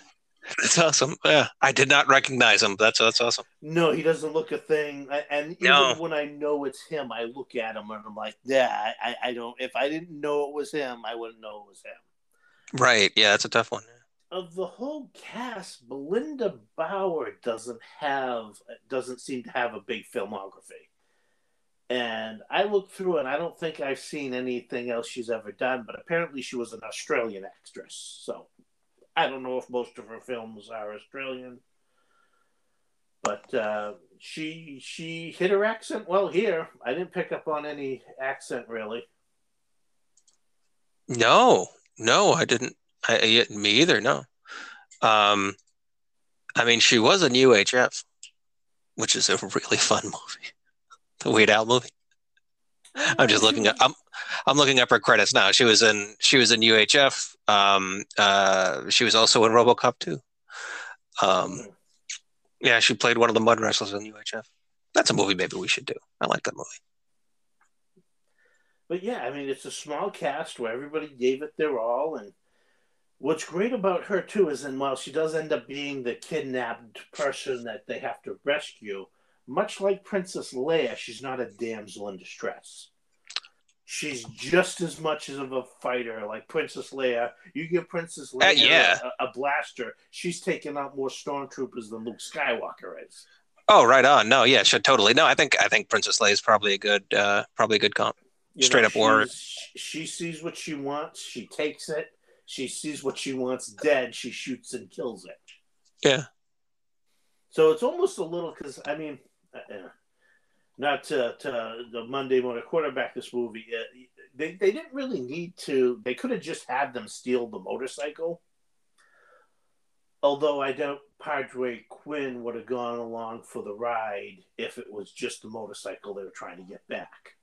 Speaker 2: That's awesome. Yeah, I did not recognize him. That's that's awesome.
Speaker 1: No, he doesn't look a thing. And even no. when I know it's him, I look at him and I'm like, yeah, I, I don't. If I didn't know it was him, I wouldn't know it was him.
Speaker 2: Right. Yeah, that's a tough one.
Speaker 1: Of the whole cast, Belinda Bauer doesn't have doesn't seem to have a big filmography. And I looked through and I don't think I've seen anything else she's ever done, but apparently she was an Australian actress. So I don't know if most of her films are Australian, but uh, she she hit her accent well here. I didn't pick up on any accent really.
Speaker 2: No, no, I didn't. I, me either. No. Um, I mean, she was in UHF, which is a really fun [laughs] movie. The Weird Al movie. I'm just looking at. I'm I'm looking up her credits now. She was in she was in UHF. Um, uh, she was also in RoboCop 2. Um, yeah, she played one of the mud wrestlers in UHF. That's a movie maybe we should do. I like that movie.
Speaker 1: But yeah, I mean, it's a small cast where everybody gave it their all, and what's great about her too is, and while she does end up being the kidnapped person that they have to rescue, much like Princess Leia, she's not a damsel in distress. She's just as much as of a fighter like Princess Leia. You give Princess uh, Leia uh, yeah. a, a, blaster, she's taking out more stormtroopers than Luke Skywalker is.
Speaker 2: Oh, right on. No, yeah, should totally. No, I think I think Princess Leia is probably a good, uh, probably a good comp. You Straight know, up warrior.
Speaker 1: She sees what she wants. She takes it. She sees what she wants dead. She shoots and kills it.
Speaker 2: Yeah.
Speaker 1: So it's almost a little because I mean, uh, uh, not to, to the Monday morning quarterback this movie. Uh, they, they didn't really need to. They could have just had them steal the motorcycle. Although I doubt Padre Quinn would have gone along for the ride if it was just the motorcycle they were trying to get back.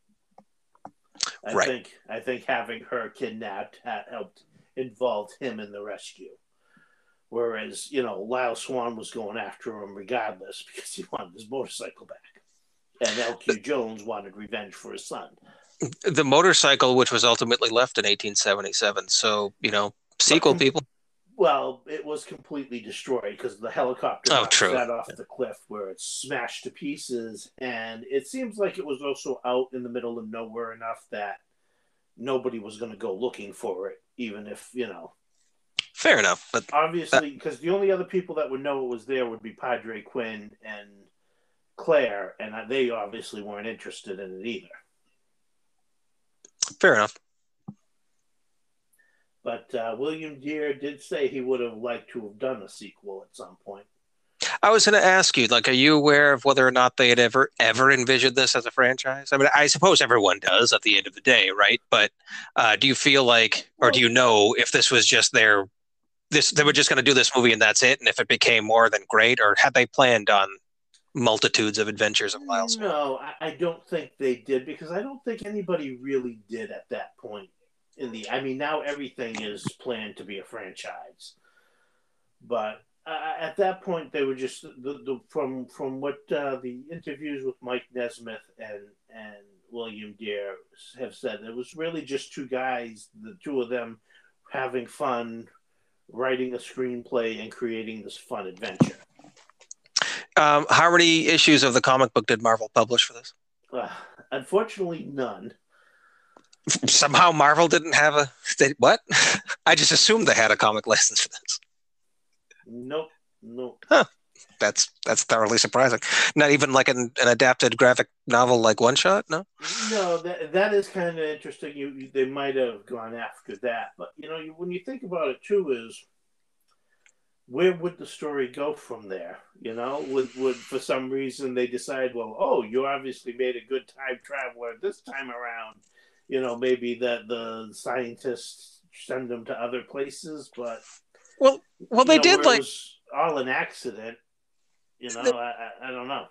Speaker 1: I
Speaker 2: Right.
Speaker 1: think I think having her kidnapped had helped involved him in the rescue. Whereas, you know, Lyle Swan was going after him regardless [laughs] because he wanted his motorcycle back. And LQ Jones wanted revenge for his son.
Speaker 2: The motorcycle, which was ultimately left in 1877. So, you know, sequel people.
Speaker 1: Well, it was completely destroyed because the helicopter
Speaker 2: Oh, true.
Speaker 1: set off the cliff where it's smashed to pieces. And it seems like it was also out in the middle of nowhere enough that nobody was going to go looking for it, even if, you know,
Speaker 2: Fair enough. But
Speaker 1: obviously, uh, because the only other people that would know it was there would be Padre Quinn and Claire, and they obviously weren't interested in it either.
Speaker 2: fair enough.
Speaker 1: But uh, William Dear did say he would have liked to have done a sequel at some point.
Speaker 2: I was going to ask you, like, are you aware of whether or not they had ever ever envisioned this as a franchise? I mean, I suppose everyone does at the end of the day, right? But uh, do you feel like, or do you know if this was just their this they were just going to do this movie and that's it, and if it became more than great, or had they planned on multitudes of adventures of Swan?
Speaker 1: No, I, I don't think they did because I don't think anybody really did at that point. In the, I mean, now everything is planned to be a franchise, but uh, at that point they were just the, the from from what uh, the interviews with Mike Nesmith and and William Dear have said, it was really just two guys, the two of them having fun, writing a screenplay and creating this fun adventure.
Speaker 2: Um, how many issues of the comic book did Marvel publish for this?
Speaker 1: Uh, unfortunately, none.
Speaker 2: Somehow Marvel didn't have a they, what? [laughs] I just assumed they had a comic license for this.
Speaker 1: Nope, nope.
Speaker 2: That's that's thoroughly surprising. Not even like an, an adapted graphic novel like one shot. No.
Speaker 1: No, that that is kind of interesting. You, you they might have gone after that, but you know, you, when you think about it too, is where would the story go from there? You know, would would for some reason they decide, well, oh, you obviously made a good time traveler this time around. You know, maybe that the scientists send them to other places, but
Speaker 2: Well, well, they
Speaker 1: know,
Speaker 2: did like
Speaker 1: was all an accident. You know, I I don't know.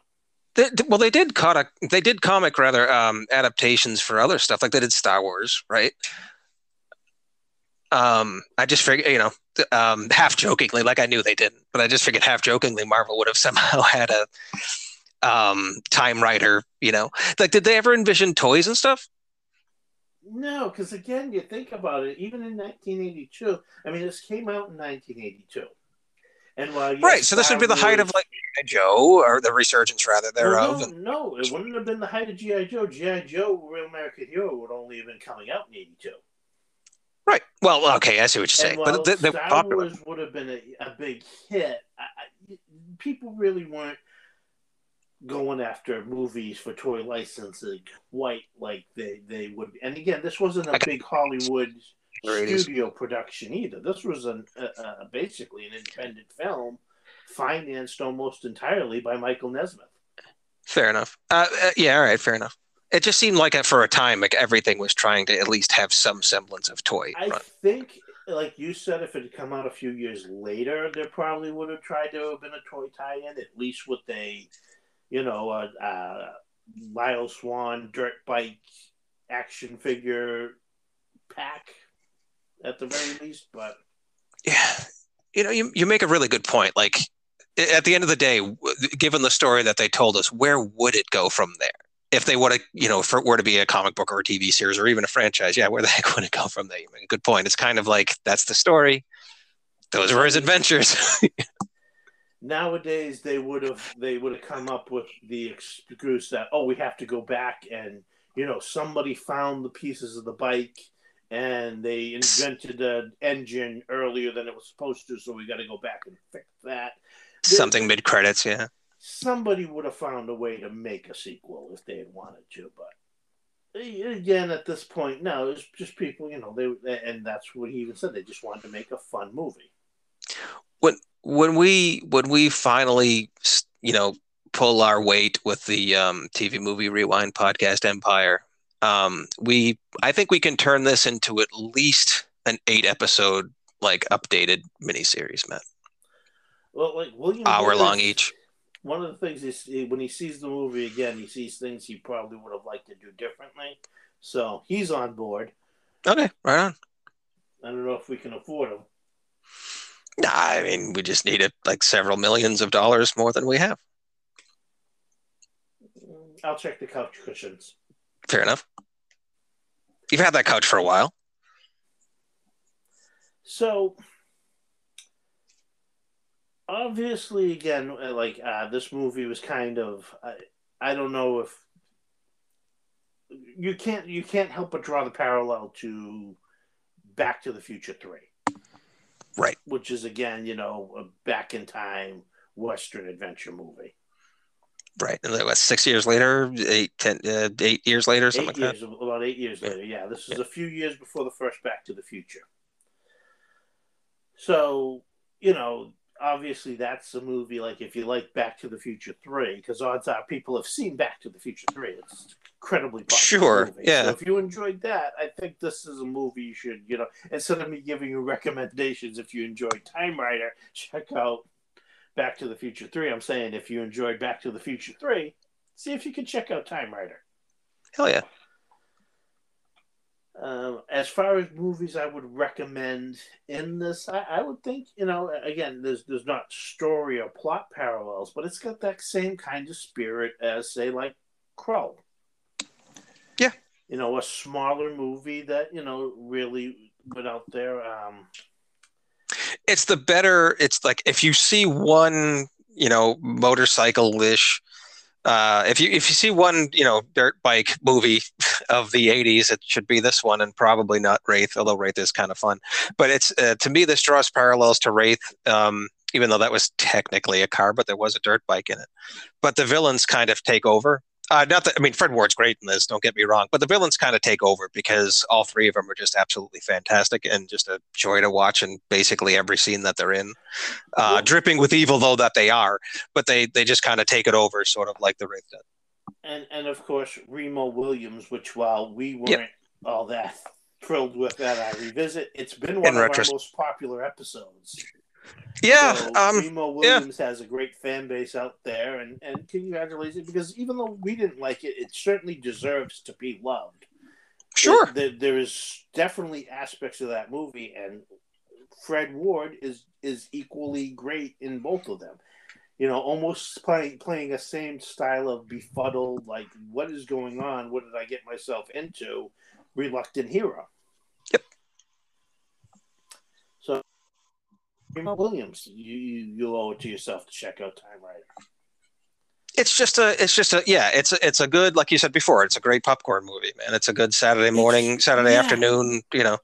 Speaker 2: they, well, they did comic they did comic rather um, adaptations for other stuff. Like they did Star Wars, right? Um, I just figured, you know, um, half jokingly, like I knew they didn't, but I just figured half jokingly, Marvel would have [laughs] somehow had a um, time writer. You know, like did they ever envision toys and stuff?
Speaker 1: No, because again, you think about it. Even in 1982, I mean, this came out in 1982, and while yes,
Speaker 2: right. So this would be the height of like G.I. Joe or the resurgence rather thereof.
Speaker 1: Well,
Speaker 2: and-
Speaker 1: no, no, it wouldn't have been the height of GI Joe. GI Joe, Real American Hero, would only have been coming out in '82.
Speaker 2: Right. Well, okay, I see what you're saying, but the, they're
Speaker 1: Star
Speaker 2: popular.
Speaker 1: Wars would have been a, a big hit, I, I, people really weren't going after movies for toy licensing quite like they, they would. And again, this wasn't a big Hollywood
Speaker 2: There it is.
Speaker 1: studio production either. This was an, a, a, basically an independent film financed almost entirely by Michael Nesmith.
Speaker 2: Fair enough. Uh, uh, yeah, all right, fair enough. It just seemed like for a time, like everything was trying to at least have some semblance of toy.
Speaker 1: I
Speaker 2: run.
Speaker 1: think, like you said, if it had come out a few years later, there probably would have tried to have been a toy tie-in, at least with a, you know, a, a Lyle Swan dirt bike action figure pack at the very least. But
Speaker 2: Yeah, you know, you you make a really good point. Like at the end of the day, given the story that they told us, where would it go from there? If they would have, you know, if it were to be a comic book or a TV series or even a franchise, yeah, where the [laughs] heck would it go from there? You make a good point. It's kind of like that's the story. Those were his adventures. [laughs]
Speaker 1: nowadays they would have they would have come up with the excuse that oh we have to go back and you know somebody found the pieces of the bike and they invented an engine earlier than it was supposed to so we got to go back and fix that
Speaker 2: Something mid credits, yeah.
Speaker 1: Somebody would have found a way to make a sequel if they had wanted to but again at this point no it's just people you know they and that's what he even said they just wanted to make a fun movie
Speaker 2: when when we when we finally you know pull our weight with the um, TV movie rewind podcast Empire, um, we I think we can turn this into at least an eight episode like updated miniseries, Matt.
Speaker 1: well like william
Speaker 2: Hour long each.
Speaker 1: One of the things is when he sees the movie again, he sees things he probably would have liked to do differently. So he's on board.
Speaker 2: Okay, right on.
Speaker 1: I don't know if we can afford him.
Speaker 2: Nah, I mean, we just needed uh, like several millions of dollars more than we have.
Speaker 1: Mm, I'll check the couch cushions.
Speaker 2: Fair enough. You've had that couch for a while.
Speaker 1: So, obviously, again, like uh, this movie was kind of I, I don't know if you can't you can't help but draw the parallel to Back to the Future Three,
Speaker 2: right?
Speaker 1: Which is again, you know, a back in time western adventure movie.
Speaker 2: Right, and was six years later, eight, ten, uh, eight years later, something
Speaker 1: eight
Speaker 2: like
Speaker 1: years,
Speaker 2: that.
Speaker 1: About eight years later, yeah. This is yeah. a few years before the first Back to the Future. So, you know, obviously that's a movie like if you like Back to the Future three, because odds are people have seen Back to the Future three. It's incredibly popular.
Speaker 2: Sure,
Speaker 1: movie.
Speaker 2: yeah.
Speaker 1: So if you enjoyed that, I think this is a movie you should, you know, instead of me giving you recommendations, if you enjoyed Time Rider, [laughs] check out Back to the Future three. I'm saying if you enjoyed Back to the Future three, see if you can check out Time Rider.
Speaker 2: Hell yeah.
Speaker 1: As far as movies I would recommend in this, I, I, would think you know again there's there's not story or plot parallels, but it's got that same kind of spirit as say like Crow.
Speaker 2: Yeah,
Speaker 1: you know, a smaller movie that you know really went out there. Um,
Speaker 2: it's the better. It's like if you see one, you know, motorcycle ish uh, if you if you see one you know dirt bike movie [laughs] of the 80s it should be this one and probably not wraith although wraith is kind of fun. But it's uh, to me this draws parallels to wraith um, even though that was technically a car but there was a dirt bike in it. But the villains kind of take over uh, not that I mean Fred Ward's great in this. Don't get me wrong, but the villains kind of take over because all three of them are just absolutely fantastic and just a joy to watch in basically every scene that they're in. Uh, dripping with evil though that they are, but they they just kind of take it over, sort of like the Wraith did.
Speaker 1: And and of course Remo Williams, which while we weren't yep. all that [laughs] thrilled with that, I revisit. It's been one in of our most popular episodes.
Speaker 2: Yeah,
Speaker 1: so
Speaker 2: um,
Speaker 1: Remo Williams yeah. has a great fan base out there, and and congratulations because even though we didn't like it, it certainly deserves to be loved.
Speaker 2: Sure,
Speaker 1: there, there is definitely aspects of that movie, and Fred Ward is is equally great in both of them. You know, almost playing playing a same style of befuddled, like what is going on? What did I get myself into? Reluctant hero. Remo Williams. You, you you owe it to yourself to check out Time Rider.
Speaker 2: It's just a, it's just a, yeah, it's a, it's a good, like you said before, it's a great popcorn movie, man. It's a good Saturday morning, it's, Saturday yeah. afternoon, you know.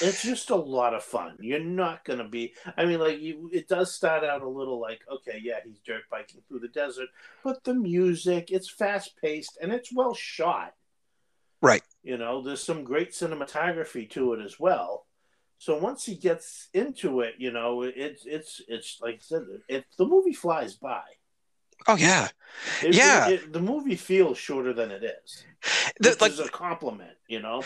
Speaker 1: It's just a lot of fun. You're not gonna be. I mean, like you, it does start out a little like, okay, yeah, he's dirt biking through the desert, but the music, it's fast paced and it's well shot.
Speaker 2: Right.
Speaker 1: You know, there's some great cinematography to it as well. So once he gets into it, you know, it's it's it's like I said, it, the movie flies by.
Speaker 2: Oh yeah,
Speaker 1: it,
Speaker 2: yeah.
Speaker 1: It, the movie feels shorter than it is, the, like, is a compliment, you know.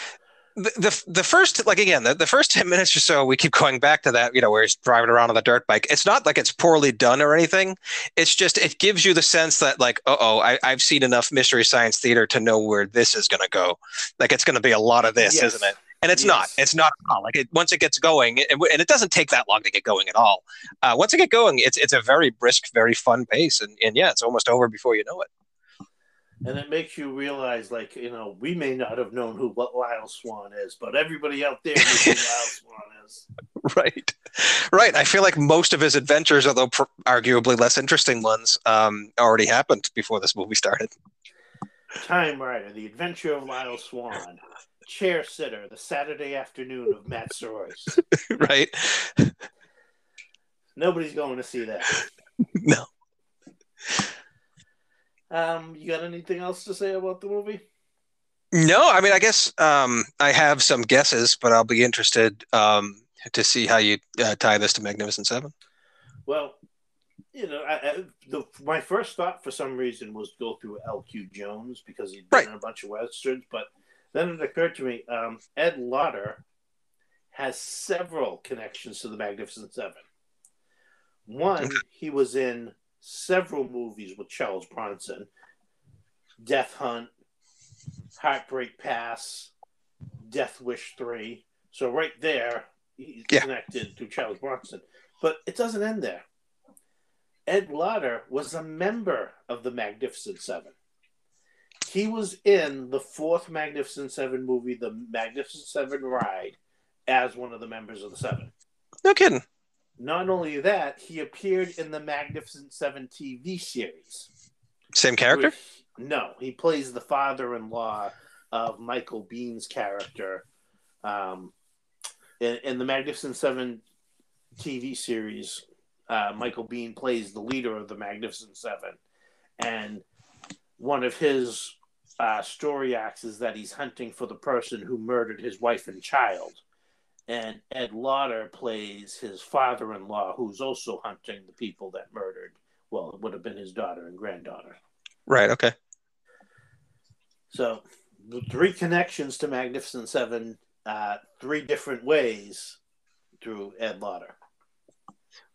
Speaker 2: The, the, the first like again the, the first 10 minutes or so we keep going back to that you know where he's driving around on the dirt bike it's not like it's poorly done or anything it's just it gives you the sense that like oh I, i've seen enough mystery science theater to know where this is going to go like it's going to be a lot of this yes. isn't it and it's yes. not. It's not like it, once it gets going, and it doesn't take that long to get going at all. Uh, once it get going, it's it's a very brisk, very fun pace, and, and yeah, it's almost over before you know it.
Speaker 1: And it makes you realize, like you know, we may not have known who what Lyle Swan is, but everybody out there knows who Lyle [laughs] Swan is.
Speaker 2: Right, right. I feel like most of his adventures, although pr- arguably less interesting ones, um, already happened before this movie started.
Speaker 1: Time Rider: The Adventure of Lyle Swan chair sitter the Saturday afternoon of Matt Soroyce. [laughs]
Speaker 2: right.
Speaker 1: Nobody's going to see that. [laughs]
Speaker 2: No.
Speaker 1: Um, you got anything else to say about the movie?
Speaker 2: No, I mean, I guess um, I have some guesses, but I'll be interested um, to see how you uh, tie this to Magnificent Seven.
Speaker 1: Well, you know, I, I, the, my first thought for some reason was go through L.Q. Jones because he'd done right. a bunch of westerns, but then it occurred to me um, Ed Lauter has several connections to the Magnificent Seven. One, [laughs] he was in several movies with Charles Bronson Death Hunt, Heartbreak Pass, Death Wish 3. So right there, he's
Speaker 2: Yeah.
Speaker 1: connected to Charles Bronson. But it doesn't end there. Ed Lauter was a member of the Magnificent Seven. He was in the fourth Magnificent Seven movie, The Magnificent Seven Ride, as one of the members of the Seven.
Speaker 2: No kidding.
Speaker 1: Not only that, he appeared in the Magnificent Seven TV series.
Speaker 2: Same character?
Speaker 1: which- no, he plays the father-in-law of Michael Biehn's character. Um, in, in the Magnificent Seven TV series, uh, Michael Bean plays the leader of the Magnificent Seven, and one of his uh, story acts is that he's hunting for the person who murdered his wife and child. And Ed Lauter plays his father-in-law, who's also hunting the people that murdered. Well, it would have been his daughter and granddaughter.
Speaker 2: Right. Okay.
Speaker 1: So, the three connections to Magnificent Seven, uh, three different ways through Ed Lauter.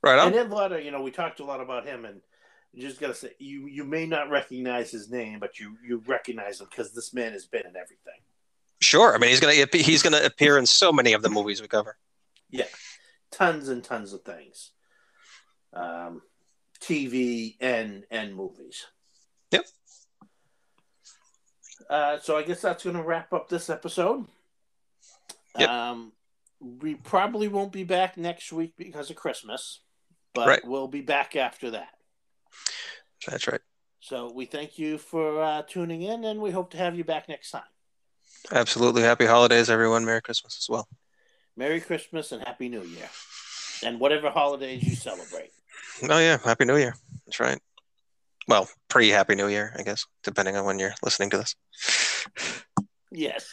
Speaker 2: Right on.
Speaker 1: And Ed Lauter, you know, we talked a lot about him, and you just gotta say, you you may not recognize his name, but you you recognize him because this man has been in everything.
Speaker 2: Sure. I mean, he's gonna he's gonna appear in so many of the movies we cover.
Speaker 1: Yeah, tons and tons of things, um, TV and and movies.
Speaker 2: Yep.
Speaker 1: Uh, so I guess that's going to wrap up this episode.
Speaker 2: Yep.
Speaker 1: Um, we probably won't be back next week because of Christmas, but
Speaker 2: Right.
Speaker 1: we'll be back after that.
Speaker 2: That's right.
Speaker 1: So we thank you for uh, tuning in, and we hope to have you back next time.
Speaker 2: Absolutely. Happy holidays, everyone. Merry Christmas as well.
Speaker 1: Merry Christmas and Happy New Year, and whatever holidays you celebrate.
Speaker 2: Oh yeah, Happy New Year. That's right. Well, pre Happy New Year, I guess, depending on when you're listening to this.
Speaker 1: Yes.